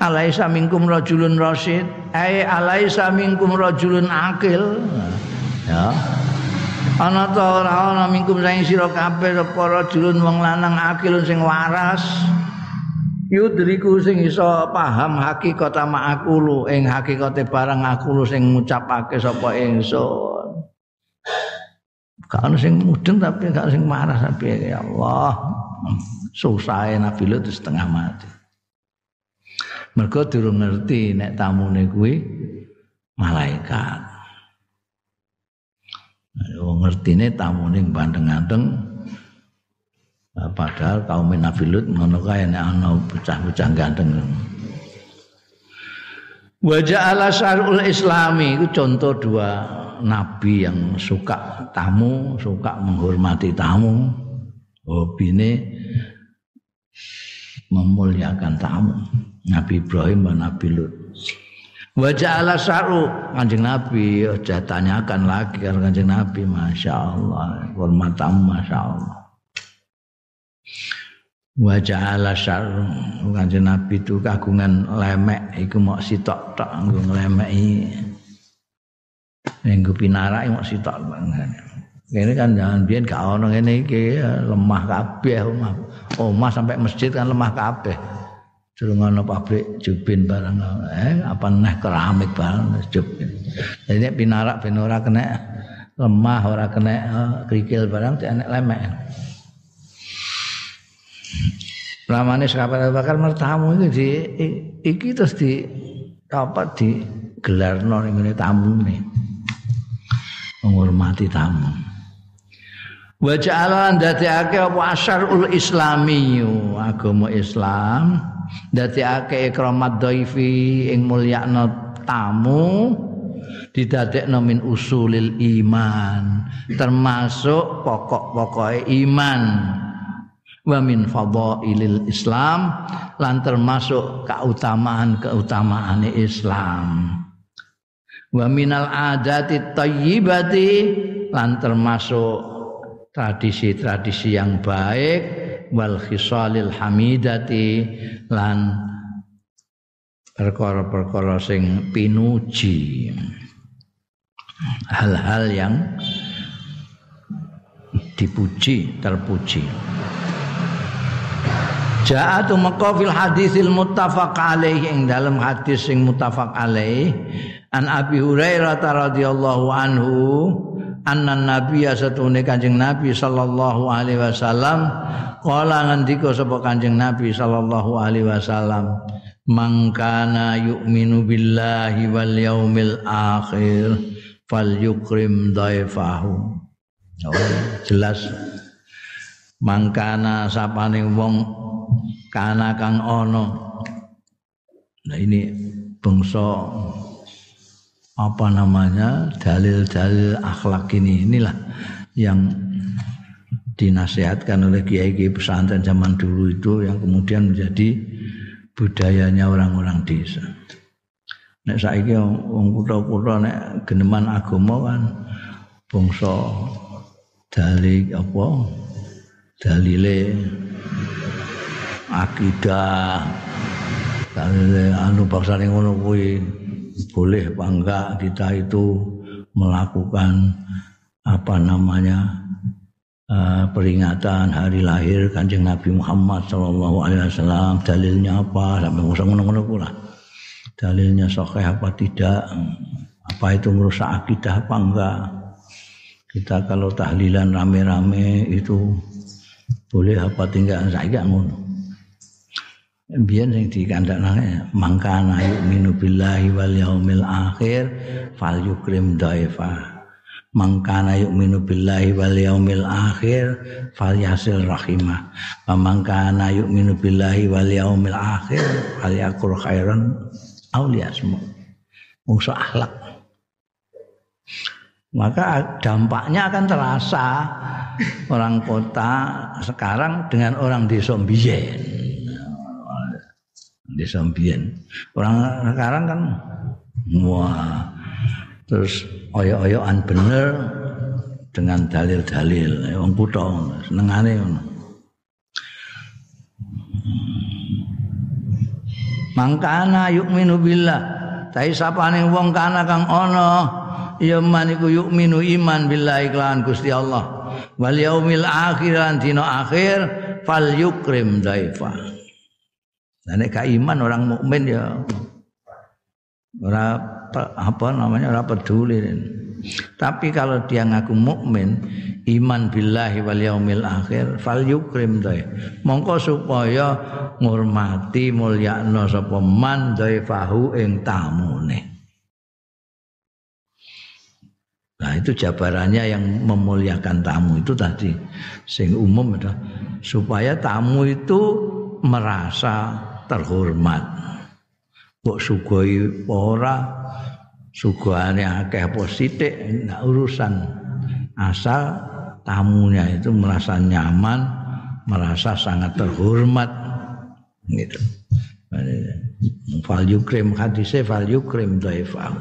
Alaisa minkum rajulun rasyid, ai alaisa minkum rajulun akil. Ya. ana ta ora ana mingkum saing sira kabeh para julun wong lanang akilun sing waras. Yudriku sing iso paham hakikat ma'akulu ing hakikate barang aku sing ngucapake sapa ingsun. Gak ana sing mudeng tapi gak sing marah tapi ya Allah. Susah Nabi Lut setengah mati mergo durung ngerti nek tamune kuwi malaikat Wong ngertine tamune bandeng-andeng padahal kaum Nabi Lut ngono kae nek ana bocah-bocah ganteng. Wa ja'ala syar'ul islami itu contoh dua nabi yang suka tamu, suka menghormati tamu. Hobine memuliakan tamu. Nabi Ibrahim dan Nabi Lut. Wajah ala saru kanjeng Nabi aja tanyakan lagi karo kanjeng Nabi Masya Allah hormat tamu Masya Allah Wajah ala saru kanjeng Nabi itu kagungan lemek iku mau sitok tok nggo nglemeki Minggu pinarak mau sitok ini kan jangan biar gak ono ini lemah kabeh omah. Omah sampai masjid kan lemah kabeh Durung ana pabrik jubin barang eh apa neh keramik barang jubin. Jadi pinarak ben kena lemah ora kena uh, krikil barang enek lemek. Lamane sahabat Abu Bakar mertamu iki di iki terus di apa di gelarno ning ngene tamu nih. Menghormati tamu. Wa ja'ala ndadekake apa asyarul islamiyu agama Islam ndadekake ikramat dhaifi ing mulyakno tamu didadekno min usulil iman termasuk pokok-pokoke iman. Wa min fadhailil islam lan termasuk keutamaan-keutamaane Islam. Wa minal adati thayyibati lan termasuk tradisi-tradisi yang baik wal khisalil hamidati lan perkara-perkara sing pinuji. Hal-hal yang dipuji terpuji. Ja'atu maka fil hadisil muttafaq alaih ing dalam hadis sing muttafaq alaih. An Abi Hurairah radhiyallahu anhu anna nabiyya satune kanjeng nabi sallallahu alaihi wasallam. Kala ngendika sapa kanjeng nabi sallallahu alaihi wasallam? Mangkana yu'minu billahi wal yaumil akhir fal yukrim dhaifahu oh, jelas. Mangkana sapane wong kana kang ana. Nah ini bangsa apa namanya dalil-dalil akhlak ini inilah yang dinasihatkan oleh kiai-kiai pesantren zaman dulu itu yang kemudian menjadi budayanya orang-orang desa. Nek saiki wong kutha-kutha nek geneman agama kan bangsa dalil apa dalile akidah dalile anu bangsane ngono kuwi boleh apa enggak kita itu melakukan apa namanya uh, peringatan hari lahir kanjeng Nabi Muhammad Shallallahu Alaihi Wasallam. Dalilnya apa? Sampai ngusah ngono-ngono pula. Dalilnya sahih apa tidak? Apa itu merusak akidah apa enggak? Kita kalau tahlilan rame-rame itu boleh apa tinggal? Saya ngono biyen sing dikandakne mangkana yu'minu billahi wal yaumil akhir fal yukrim dhaifa. Mangkana yu'minu billahi wal yaumil akhir falyasil rahimah. Wa mangkana yu'minu billahi wal yaumil akhir falyakul khairan aw liyasmu musuh akhlak. Maka dampaknya akan terasa orang kota sekarang dengan orang desa mbiyen desa mbiyen orang sekarang kan wah terus oyok-oyokan bener dengan dalil-dalil. Wong kutha senengane ngono. Mangkana yu'minu billah. Tapi sapane wong kana kang ana ya man iku yu'minu iman billahi kelawan Gusti Allah. Wal yaumil akhir lan akhir fal yukrim daifa nek iman orang mukmin ya ora apa namanya ora peduli. Tapi kalau dia ngaku mukmin, iman billahi wal yaumil akhir, fal yukrim dai. Mongko supaya ngurmati mulyakno sapa man fahu ing tamune. Nah itu jabarannya yang memuliakan tamu itu tadi sing umum adalah supaya tamu itu merasa terhormat. Kok sugoi ora suguhane akeh apa sithik urusan. Asal tamunya itu merasa nyaman merasa sangat terhormat. Gitu. Fal yukrim hadise fal yukrim dhaifal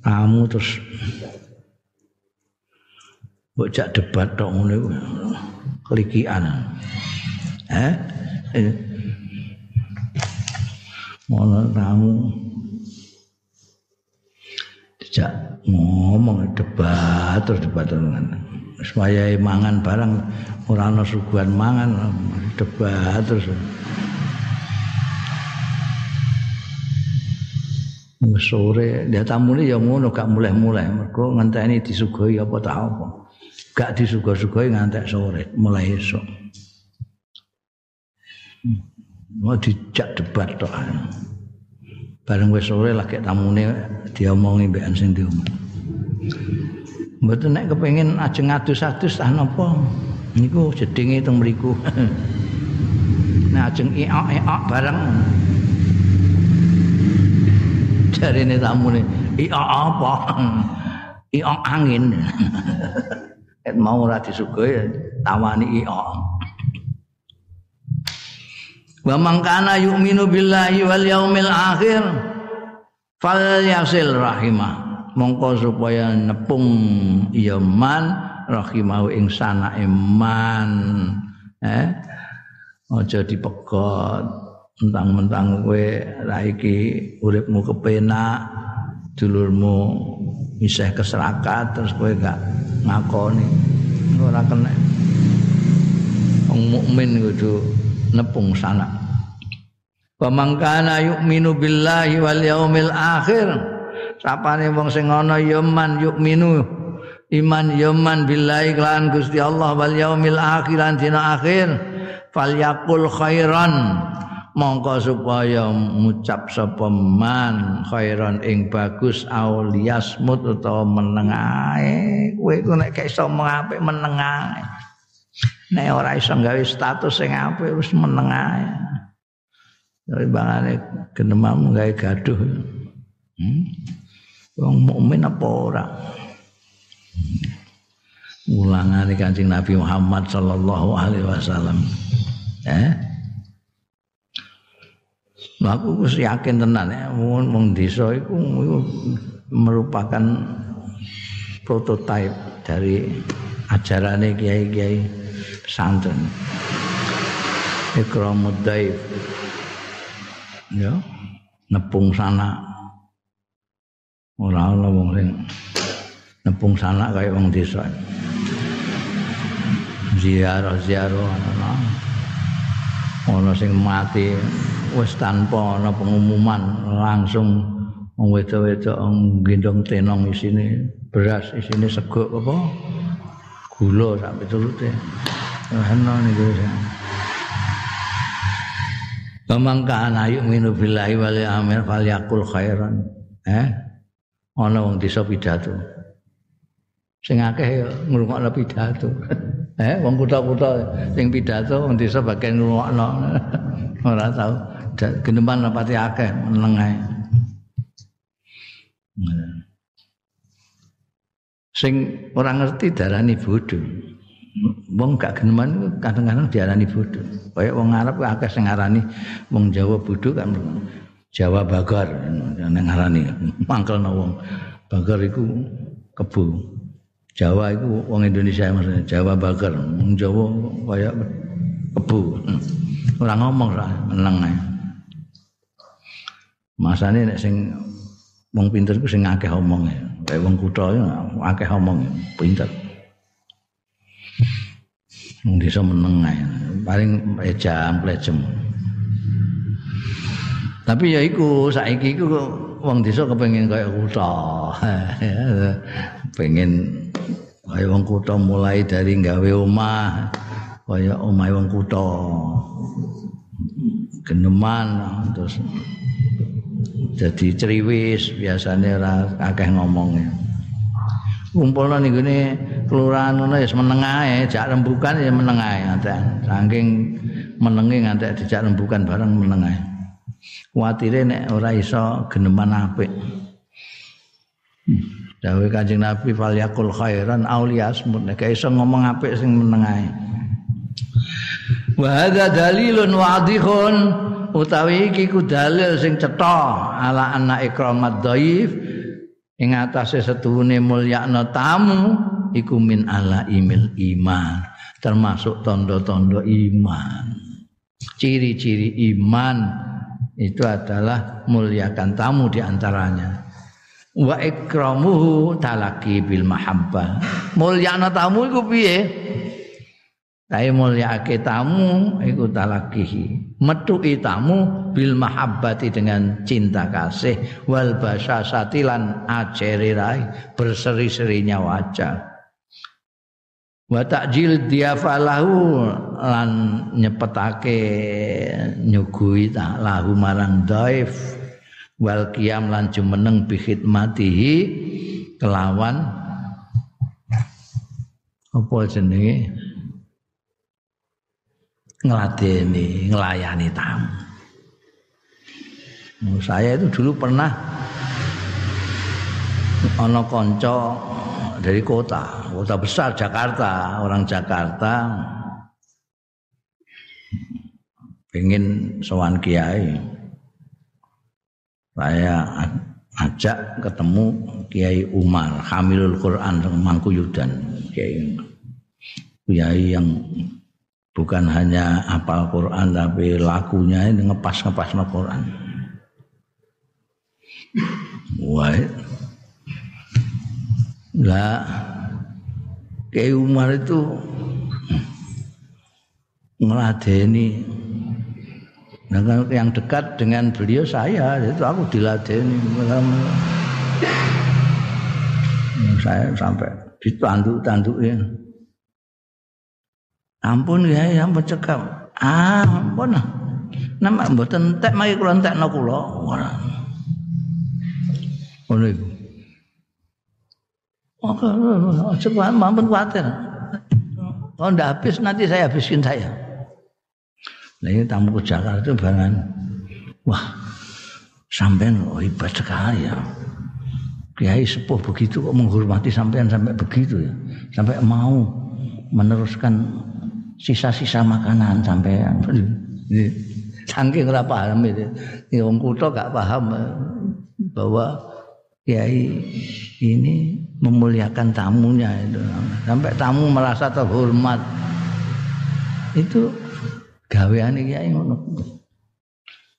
tamu terus bocah debat tok ngene kelikian eh. Mono tamu tidak ngomong debat terus debat dengan supaya mangan barang ora ana suguhan mangan debat terus. Sore dia tamu ini ya ngono gak mulai-mulai mergo ngenteni disuguhi apa tak apa. Gak disuguh-suguhi ngantek sore mulai esok mau dijak debat tok. Bareng wis sore lagi tamune diomongi mbek sing diomong. Mboten nek kepengin ajeng adus-adus tah napa niku jedinge teng mriku. nek ajeng iok-iok bareng jarine tamune iok apa? iok angin. Mau ora disuguhi tawani iok. Wa man kana yu'minu billahi wal yaumil akhir falyasil rahimah. Mongko supaya nepung ya man rahimahu ing sana iman. Eh? Aja dipegot mentang-mentang kowe ra iki uripmu kepenak, dulurmu misah keserakat terus kowe gak ngakoni. Ora kena. Wong mukmin kudu nepung sana. Wa mangkana yu'minu billahi wal yaumil akhir. Sapane wong sing ana ya man yu'minu iman yaman billahi kelan Gusti Allah wal yaumil akhir lan dina akhir falyakul khairan mongko supaya ngucap sapa man khairan ing bagus auliasmut utawa meneng ae kowe ku nek gak iso apik meneng ae nek ora iso gawe status sing apik wis meneng ae Tapi bangane genemam gawe gaduh. Hmm? Wong mukmin apa ora? Ulangane Kanjeng Nabi Muhammad sallallahu alaihi wasallam. Eh? Nah, aku wis yakin tenan ya wong desa iku merupakan prototipe dari ajarannya kiai-kiai pesantren. Ikramud daif. Ya, nepung sana. Ora ana wong sing nepung sana kaya wong desa. Ziarah-ziarah ana. Ana sing mati wis tanpa ana pengumuman langsung wong wedok-wedok gendong tenong isine beras isine sego apa gula sak pitulute niku Pemang kana yu'minu billahi wal yawmil falyakul khairan. Eh? Ana wong desa pidato. Sing akeh ya ngrungokno pidato. eh, wong kutha-kutha sing pidato wong desa bagian ngrungokno. Ora tau geneman rapati akeh meneng ae. Sing ora ngerti darani bodho. Wong gak geneman kadang-kadang diarani bodho. Kaya wong Arab akeh sing ngarani wong Jawa bodho kan Jawa bagar nang ngarani mangkelno wong. Bagar iku kebu. Jawa iku wong Indonesia maksudnya Jawa bagar. Wong Jawa kaya kebu. Ora ngomong lah meneng ae. Masane nek sing wong pinter ku sing akeh omonge. Kayak wong kutha akeh omonge, pinter. Wong desa meneng ae. Paling jam plejem. Tapi ya iku saiki iku wong desa kepengin kaya kutha. pengen kaya wong kutha mulai dari gawe omah kaya omah wong kutha. Geneman terus jadi ceriwis biasanya akeh ngomongnya kumpulna ning gone kelurahan ngono ya meneng ae jak rembukan ya meneng ae saking menenge ngantek dijak rembukan bareng meneng ae. Kuwatire nek ora iso geneman apik. Dawe Kanjeng Nabi fal yakul khairan auliyasmut nek iso ngomong apik sing meneng ae. Wa hadza dalilun wadihun utawi iki ku dalil sing cetha ala anna ikramat dhaif ing atase setuhune mulyakna tamu iku min ala imil iman termasuk tondo-tondo iman. Ciri-ciri iman itu adalah muliakan tamu di antaranya. Wa ikramuhu talaki bil mahabbah. Mulyakna tamu iku piye Tapi mulyake tamu iku talakihi. Metuki tamu bil mahabbati dengan cinta kasih wal basyasati lan ajeri rai berseri-serinya wajah. Wa takjil diafalahu lan nyepetake nyugui tak lahu marang daif wal qiyam lan jumeneng bi khidmatihi kelawan apa jenenge ngeladeni, ngelayani tamu. Saya itu dulu pernah ono konco dari kota, kota besar Jakarta, orang Jakarta pengen sowan kiai. Saya ajak ketemu Kiai Umar, Hamilul Quran Mangkuyudan, Kiai Kiai yang bukan hanya apal Quran tapi lakunya ini ngepas-ngepas no Quran. Wah, lah Kiai Umar itu meladeni nah, yang dekat dengan beliau saya itu aku diladeni. Saya sampai ditanduk-tandukin Ampun ya, ampun cekap. Ah, ampun. Nama mboten entek mari kula entekno kula. Ngono iku. Oke, coba mampun khawatir. Kalau ndak habis nanti saya habiskin saya. Nah ini tamu ke Jakarta itu barengan. Wah, sampean oh, hebat sekali ya. Kiai sepuh begitu kok menghormati sampean sampai begitu ya. Sampai mau meneruskan sisa-sisa makanan sampean. Saking ora paham itu. Ya wong kutho gak paham eh, bahwa kiai ini memuliakan tamunya itu. Sampai tamu merasa terhormat. Itu gaweane kiai ngono.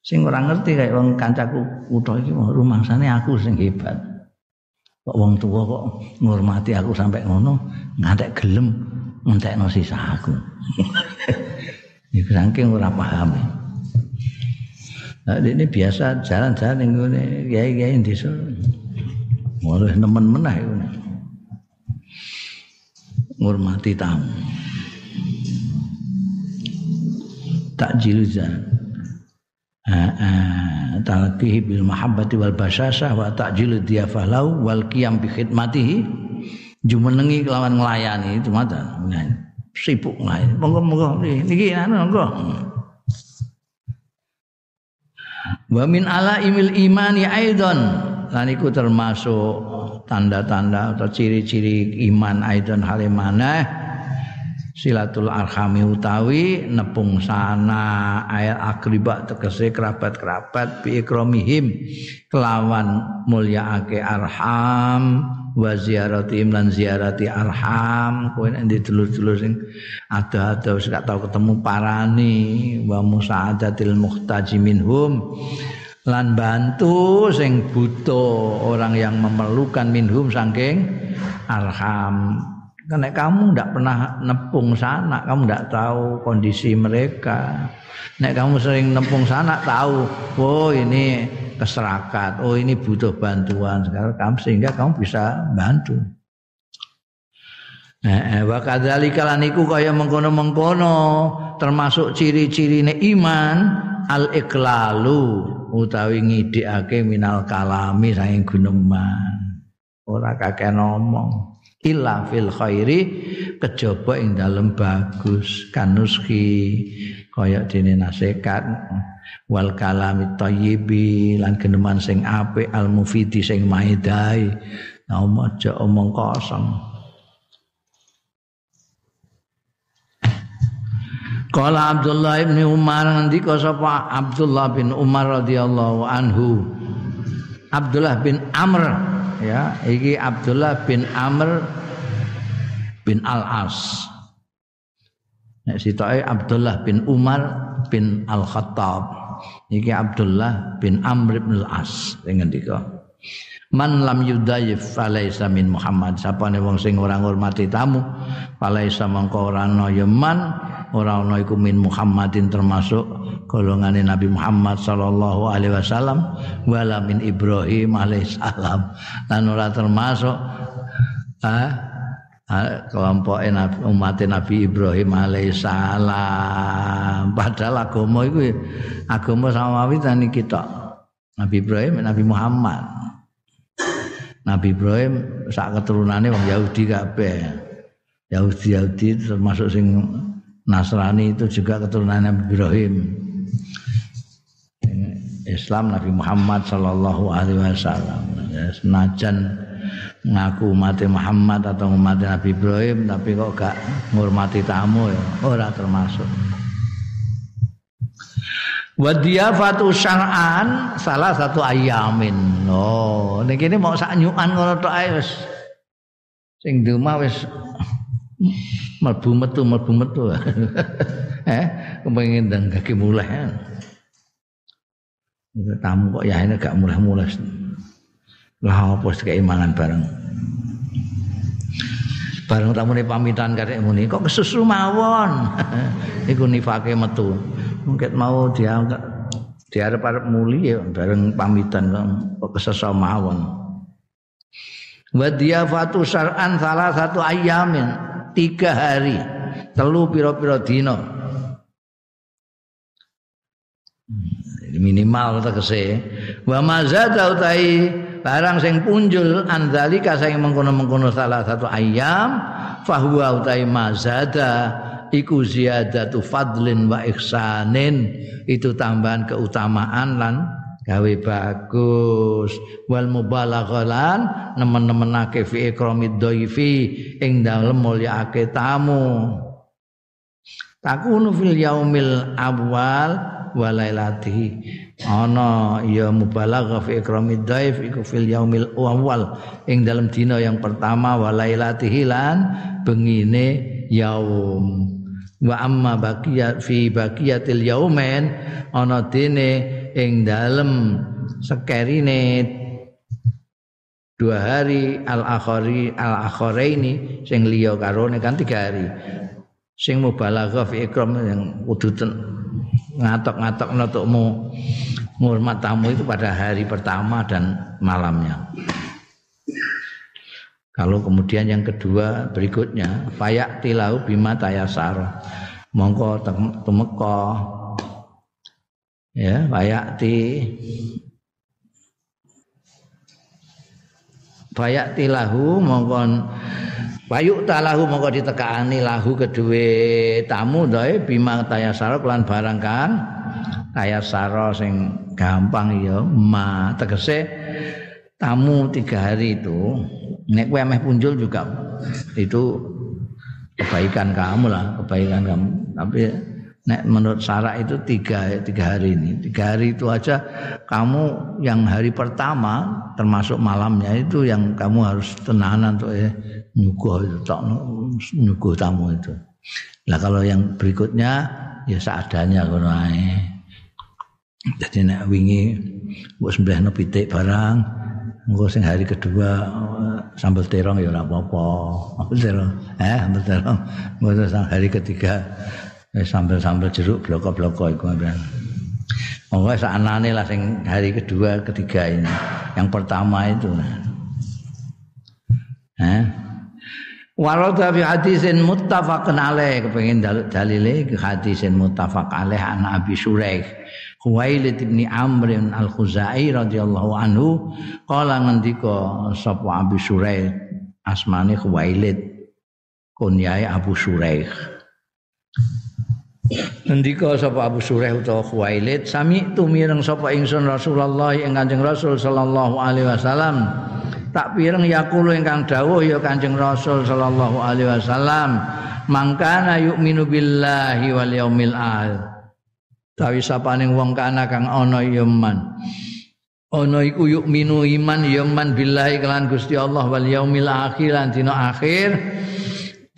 Sing ora ngerti kayak wong kancaku kutho iki rumangsane aku sing hebat. Kok wong tua kok ngurmati aku sampai ngono, ngantek gelem ngentekno sisa aku. Iku saking ora paham. Nah, ini biasa jalan-jalan yang ini kiai-kiai desa. Mulai nemen menah itu. Ngurmati tamu. takjil zan talqihi bil mahabbati wal basyasah wa ta'jil diyafah lau wal qiyam bi khidmatihi jumenengi kelawan nglayani itu mata sibuk nglayani monggo monggo. Niki anu monggo. Wa min ala imil imani aidon. Lan iku termasuk tanda-tanda atau ciri-ciri iman aidon halimana silatul arhami utawi nepung sana ayat akriba tegese kerabat-kerabat bi ikromihim kelawan mulyaake arham wa ziarati lan ziarati arham. Kowe nek dulur-dulur sing ada-ada wis gak tau ketemu parani wa musaadatil muhtaji minhum lan bantu sing butuh orang yang memerlukan minhum saking arham karena kamu tidak pernah nepung sana, kamu tidak tahu kondisi mereka. Nek kamu sering nepung sana tahu, oh ini keserakat, oh ini butuh bantuan sekarang kamu sehingga kamu bisa bantu. Eh, wa kadzalika laniku kaya mengkono-mengkono termasuk ciri-cirine iman al iklalu utawi ngidikake minal kalami saking guneman. Ora kakek ngomong illa fil khairi kejaba ing dalem bagus kanuski kaya dene nasihat wal kalami thayyibi lan geneman sing apik al mufidi sing maedai omong aja omong kosong. Kala Abdullah bin Umar ngendika sapa Abdullah bin Umar radhiyallahu anhu? Abdullah bin Amr ya iki Abdullah bin Amr bin Al-As. Nek sitoke Abdullah bin Umar bin Al-Khattab. Iki Abdullah bin Amr bin Al-As. Sing ngendika? Man lam yudayif falaisa min Muhammad. Sapane wong sing ora ngurmati tamu falaisa mangko ora ana ya man ora iku min Muhammadin termasuk golongane Nabi Muhammad sallallahu alaihi wasallam wala min Ibrahim alaihissalam lan ora termasuk ah, kelompok Nabi, umat Nabi Ibrahim alaihissalam padahal agama itu agama samawi tani kita Nabi Ibrahim Nabi Muhammad. Nabi Ibrahim sak keturunannya wong Yahudi kabeh. Yahudi Yahudi termasuk sing Nasrani itu juga keturunan Nabi Ibrahim. Islam Nabi Muhammad Sallallahu Alaihi Wasallam. Ya, senajan ngaku umat Muhammad atau umat Nabi Ibrahim, tapi kok gak menghormati tamu ya, ora termasuk. Wadiyafatu syar'an salah satu ayamin. Oh, ini kini mau sak nyuan ngono tok. Sing duma wis melbu metu melbu metu. Eh kepengin dan kaki mulai ya. tamu kok ya ini gak mulai-mulai. Lah apa sih keimanan bareng? Bareng tamu nih pamitan karek muni kok kesusu mawon? Iku nifake metu. Mungkin mau dia dia ada para muli ya bareng pamitan kok kesusu mawon. Wa fatu syar'an salah satu ayamin tiga hari. Telu piro-piro dino minimal tegese wa mazada utai barang sing punjul andalika sing mengkono-mengkono salah satu ayam fahuwa utai mazada iku ziyadatu fadlin wa ihsanin. Itu tambahan keutamaan lan gawe bagus. Wal mubalaghalan nemen-nemenake fi ikramid dhaifi ing dalem mulyaake tamu. Takunu fil yaumil awal walailatihi ana ya mubalaghah fi ikramid dhaif iku fil yaumil awal. Ing dalam dina yang pertama walailatihi lan bengine yaum. Wa amma baqiyat fi baqiyatil yaumen ana dene ing dalem sekerine dua hari al akhari al akharaini sing liya karone kan tiga hari. Sing mubalaghah fi ikram yang kudu ngatok-ngatok nutukmu ngurmat tamu itu pada hari pertama dan malamnya. Kalau kemudian yang kedua berikutnya fayak tilau bima tayasar mongko temeka ya bayati bayati lahu mongkon Bayuk talahu mongko ditekani lahu kedue tamu doe bima tayasara lan barang kan tayasara sing gampang ya. Ma tegese tamu tiga hari itu nek kowe ameh punjul juga itu kebaikan kamu lah kebaikan kamu. Tapi Nek menurut Sarah itu tiga, tiga hari ini. Tiga hari itu aja kamu yang hari pertama termasuk malamnya itu yang kamu harus tenanan tuh ya nyuguh itu tok nyuguh tamu itu. Nah kalau yang berikutnya ya seadanya kono ae. Jadi nek wingi mbok sembelihno pitik barang engko sing hari kedua sambal terong ya ora apa-apa. Sambal terong. Eh, sambal terong. Mbok hari ketiga sambel-sambel jeruk bloko-bloko iku ambean. Monggo saknane lah sing hari kedua, ketiga ini. Yang pertama itu. Eh? Warada fi hadisin muttafaqun alaih kepengin dalile ke hadisin muttafaq alaih an Abi Suraih Khuwailid bin Amr al-Khuzai radhiyallahu anhu qala ngendika sapa Abi Suraih asmane Khuwailid kunyai Abu Suraih Ngendika sapa Abu Sureh utawa Khuwailid, sami tu mireng sapa ingsun Rasulullah ing Kanjeng Rasul sallallahu alaihi wasallam. Tak pireng yaqulu ingkang dawuh ya Kanjeng Rasul sallallahu alaihi wasallam, mangkana yu'minu billahi wal yaumil akhir. Tawi sapaning wong kana kang ana ya man. Ana iku yu'minu iman ya man billahi kelan Gusti Allah wal yaumil akhir lan dina akhir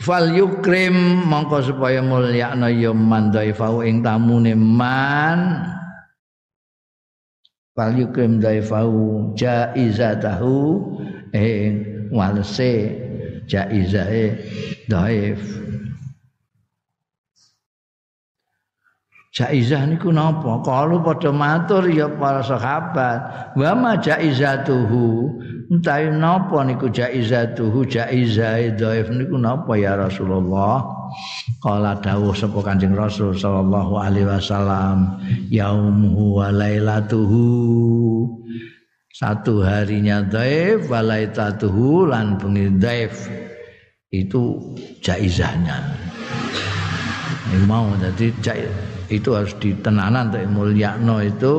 fal yukrim mongko supaya mulyakna ya man daifau ing tamune man. Fal yukrim daifau jaizatahu ing walse jaizae daif Jaizah niku napa? Kalau padha matur ya para sahabat, wa ma jaizatuhu? Utawi napa niku jaizatuhu? Jaizah dhaif niku napa ya Rasulullah? Kala dawuh sapa Kanjeng Rasul sallallahu alaihi wasallam yaumuhu wa lailatuhu. Satu harinya dhaif wa lailatuhu lan bengi dhaif. Itu jaizahnya. Ini mau jadi itu harus ditenanan untuk mulyakno itu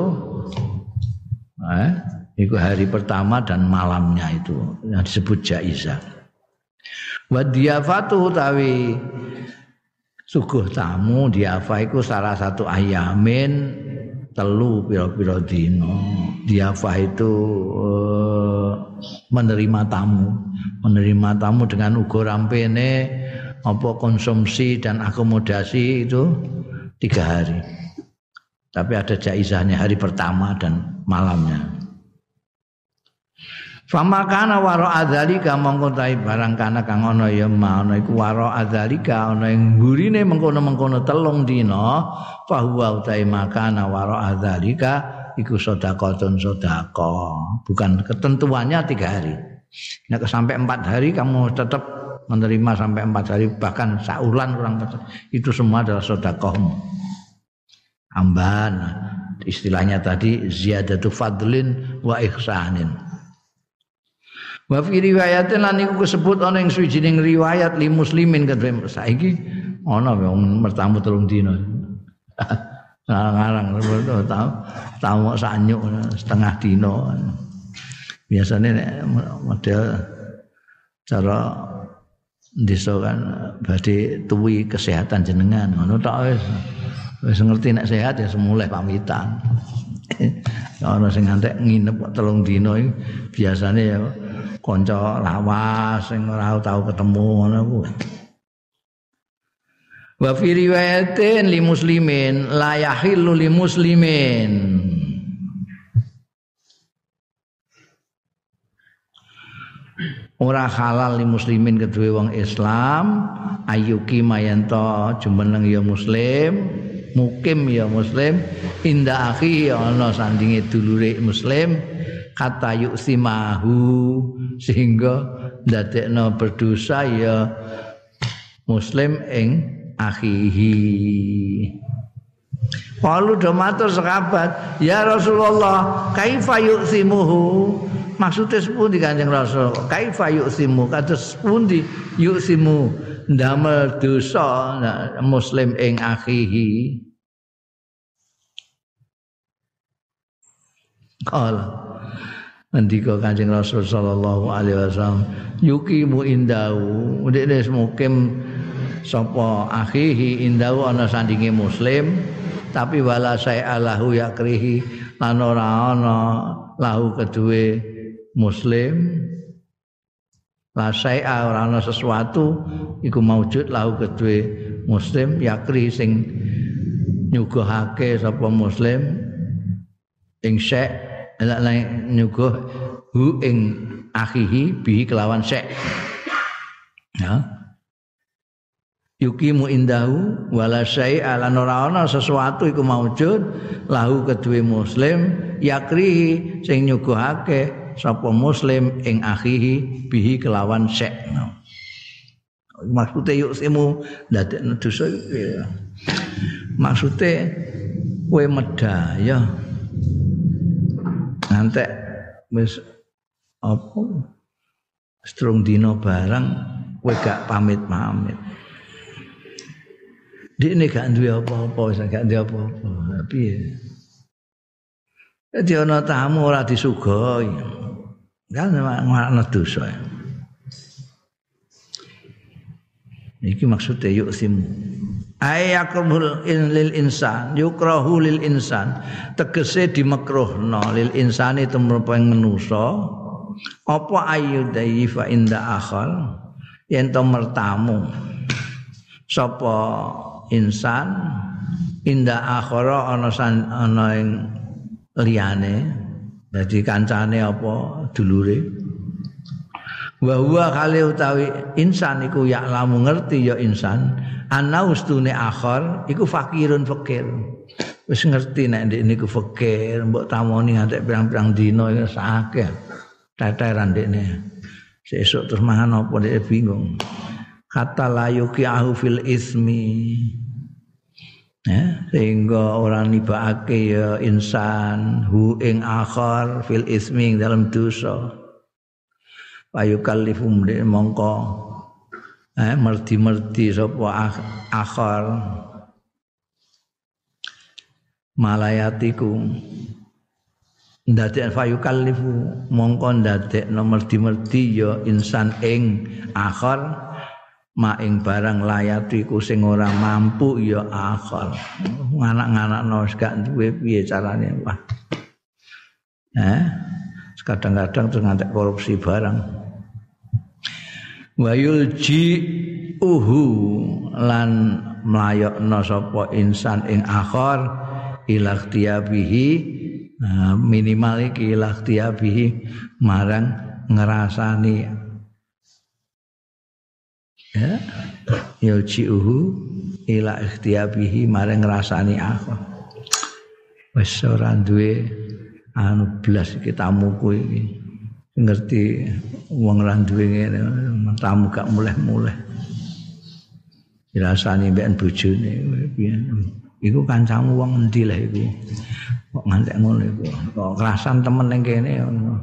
eh? Itu hari pertama dan malamnya itu yang disebut jaizah. Wa diafatu tawi suguh tamu diafa iku salah satu ayamin telu pira-pira dino. Diafa itu uh, menerima tamu, menerima tamu dengan ugo rampene apa konsumsi dan akomodasi itu tiga hari. Tapi ada jaizahnya hari pertama dan malamnya. Fama kana waro adzalika mongko tai barang kana kang ana ya ana iku waro adzalika ana ing gurine mengkono-mengkono telung dina fahuwa utai makana waro adzalika iku sedekahun sedekah bukan ketentuannya tiga hari nek sampai empat hari kamu tetap menerima sampai empat hari bahkan saulan kurang itu semua adalah sedekahmu amban istilahnya tadi ziyadatu fadlin wa ihsanin Wa fi riwayatin lan iku disebut ana ing suwijining riwayat li muslimin kedhe saiki ana wong mertamu telung dina. Ngarang tahu tamu sanyuk setengah dina. Biasanya model cara desa kan badhe tuwi kesehatan jenengan ngono tok wis. Wis ngerti nek sehat ya semulai pamitan. Ana sing ngantek nginep kok telung dina biasane ya kanca lawas sing ora tau ketemu ngono kuwi. Wa fi riwayatin li muslimin la yahillu li muslimin. Ora halal li muslimin kedue wong Islam ayuki mayanto jumeneng ya muslim mukim ya muslim inda akhi ana sandinge dulure muslim kata yuksimahu sehingga ndadekno berdosa ya muslim ing akhihi Walu do matur sekabat, ya Rasulullah, kaifa yuksimuhu? Maksudnya sepundi Kanjeng Rasul? Kaifa yuksimu? Kados sepundi yuksimu ndamel dosa muslim ing akhihi? Kala ngendika Kanjeng Rasul sallallahu alaihi wasallam yukimu indahu ndekne mukim sapa akhihi indahu ana sandinge muslim tapi wala alahu yakrihi lan ora ana lahu kedue muslim la saya ora ana sesuatu iku maujud lahu kedue muslim yakri sing nyuguhake sapa muslim ing syekh lek nyuguh hu ing akhihi bi kelawan sek ya. Yukimu indahu wala syai'a lan ora ana sesuatu iku maujud lahu kedue muslim yakri sing nyuguhake sapa muslim ing akhihi bihi kelawan sek no. maksudnya yuk simu dadekno dosa ya. maksudnya kowe medaya ngantek wis apa strung dino barang kowe gak pamit-pamit Dik ini gak duwe apa-apa, wis gak duwe apa-apa. Piye? Dadi ana tamu ora disugoi. Kan ngono dosa. Iki maksudnya yuk simu. ayakrahul lil insan yukrahu lil insan. Tegese dimakruhno lil insani tumrapa manusa apa ayu fa inda akhal? Yen to mertamu. Sapa insan? Inda akhara ana ana ing liyane dadi kancane apa? Dulure. Wa huwa kali utawi insan iku ya lamu ngerti ya insan ana ustune akhir iku fakirun fakir. Wis ngerti nek ndek niku fakir mbok tamoni ngantek pirang-pirang dina ya sakeh teteran ndekne sesuk terus mangan apa ndek bingung. Kata layuki ahu fil ismi ya sehingga orang nibake ya insan hu ing akhir fil ismi dalam dosa. Payukallifum mongko eh merti-merti sapa akhar. Malayatiku ndadek fayukallifu mongko ndadek nomor dimerti ya insan ing akhar ma ing barang layatiku sing ora mampu ya akhar nganak-nganakno gak duwe piye carane wah eh? Kadang-kadang terus ngantek korupsi barang. Wayul ji uhu lan mlayokno sapa insan ing akhir ila ikhtiyabihi nah, minimal iki ila ikhtiyabihi marang ngrasani ya. Yulji uhu ila ikhtiyabihi marang ngrasani akhir wis ora duwe anu blas iki tamuku iki. Ngerti wong ra duwe ngene tamu gak muleh-muleh. Dirasani mbek bojone iku kancamu wong endi lah iku? Kok ngantek ngono iku? Kok kerasan temen ning kene ngono?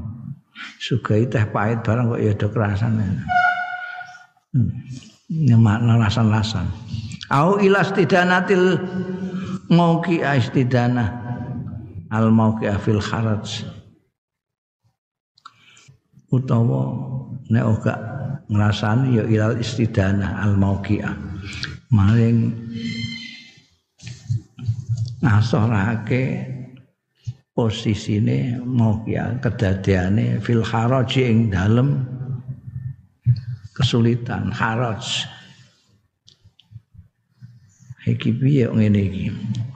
Sugih teh pahit barang kok ya do kerasan. Ini makna lasan-lasan au ilastidanatil mauki istidana al mauki fil kharaj. Utawa nek ora ngrasani ya ilal istidana al mauqi'ah maring ngasorake posisine mauqi'ah kedadeane fil haraj ing dalem kesulitan haraj. Iki piye ngene iki?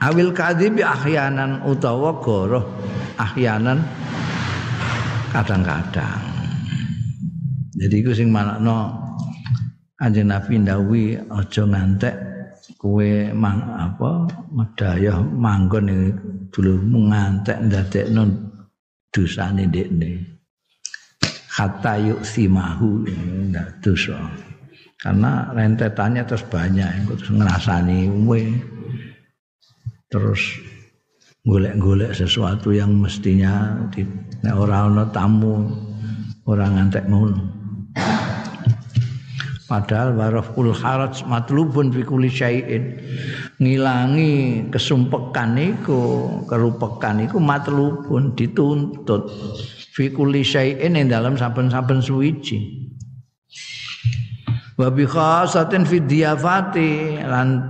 Awil kadhibi ahyanan utawa goroh. Ahyanan kadang-kadang. Jadi iku sing manakno Kanjeng Nabi ndawi aja ngantek kue mang apa medaya manggon dulu ngantek ndadekno dosane ndekne kata yuk simahu ndak dosa. Karena rentetannya terus banyak terus ngerasani we terus golek-golek sesuatu yang mestinya di orang tamu orang ngantek ngono. Padahal waraful haraj matlubun fi kulli syai'in. Ngilangi kesumpekan iku, kerupekan iku matlubun dituntut fi kulli syai'in ing dalam saben-saben suwiji. Wa bi khasatin fi diyafati lan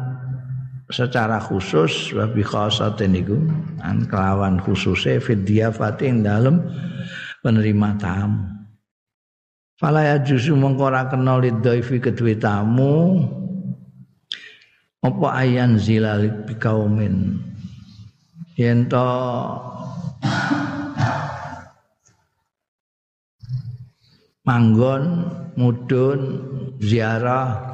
secara khusus wa bi khasatin iku an kelawan khususe fi diyafati ing dalam penerima tamu. Fala ya jusu mengko ora kena lidhaifi kedue tamu apa ayan zilal bikaumin yen to manggon mudun ziarah.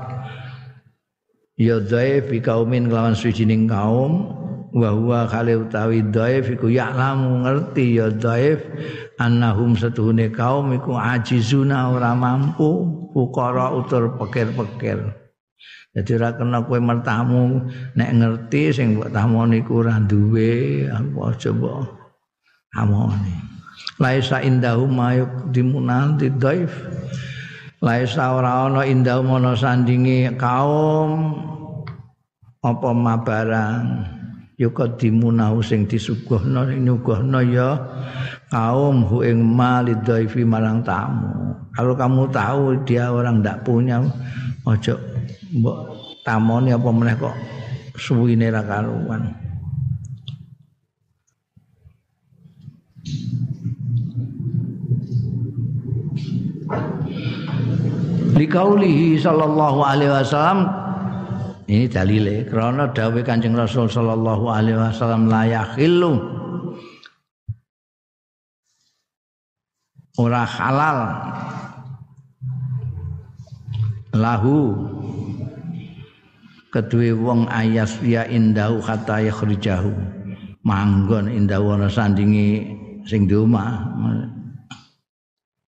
Ya dhaif fi kaumin kelawan suwijining kaum. Wa huwa khali utawi dhaif iku ya'lamu ngerti ya dhaif. Annahum setuhune kaum iku ajizuna ora mampu. Ukara utur pekir-pekir. Jadi ora kena kowe mertamu. Nek ngerti sing mbok tamoni iku ora duwe apa coba amone laisa indahum mayuk dimunanti daif laisa ora ana indahum ana sandingi kaum apa mabarang yukadimunau sing disuguhna sing nyuguhna ya kaum hu ing malidhaifi marang tamu. Kalau kamu tahu dia orang ndak punya, ojo mbok tamoni apa meneh kok suwine ra karuan. Likaulihi sallallahu alaihi wasallam. Ini dalile karena dawuh Kanjeng Rasul sallallahu alaihi wasallam la yakhillu. Ora halal. Lahu. Kedue wong ayas ya indahu kata yakhrijahu. Manggon indahu ana sandingi sing di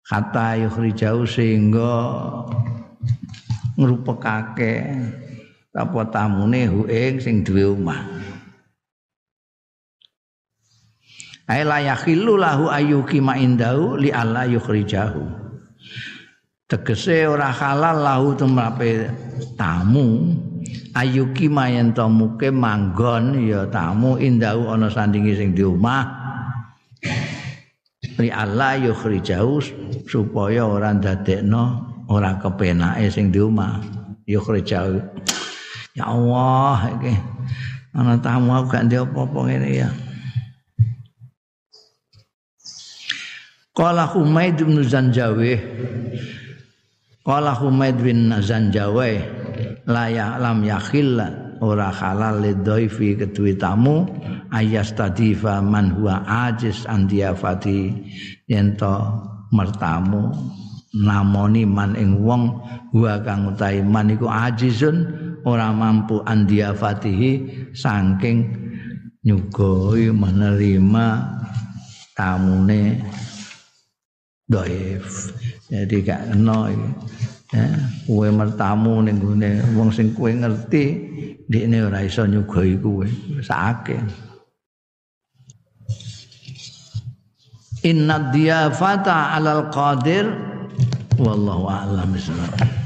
kata yakhrijahu sehingga ngrupekake apa tamune hu ing sing duwe omah Ai la yakhillu lahu ayyuki ma indahu li alla yukhrijahu. Tegese ora halal lahu tumrape tamu ayyuki ma muke manggon ya tamu indahu ana sandingi sing di omah. Li alla yukhrijahu supaya ora ndadekno ora kepenake sing di omah. Yukhrijahu. Ya Allah iki ana tamu aku gak ndek apa-apa ngene ya. Qala Humaid bin Zanjawih Qala Humaid bin Zanjawih la ya lam yakhil ora halal lidhaifi kedue tamu ayas tadifa man huwa ajiz andiafati yen to mertamu namoni man ing wong huwa kang utahe man iku ajizun ora mampu andiafatihi saking nyugoi menerima tamune doif jadi gak kena Ya, kowe mertamu ning gone wong sing kowe ngerti ndekne ora iso nyugoi kowe sakake. Inna diyafata alal qadir wallahu a'lam bishawab.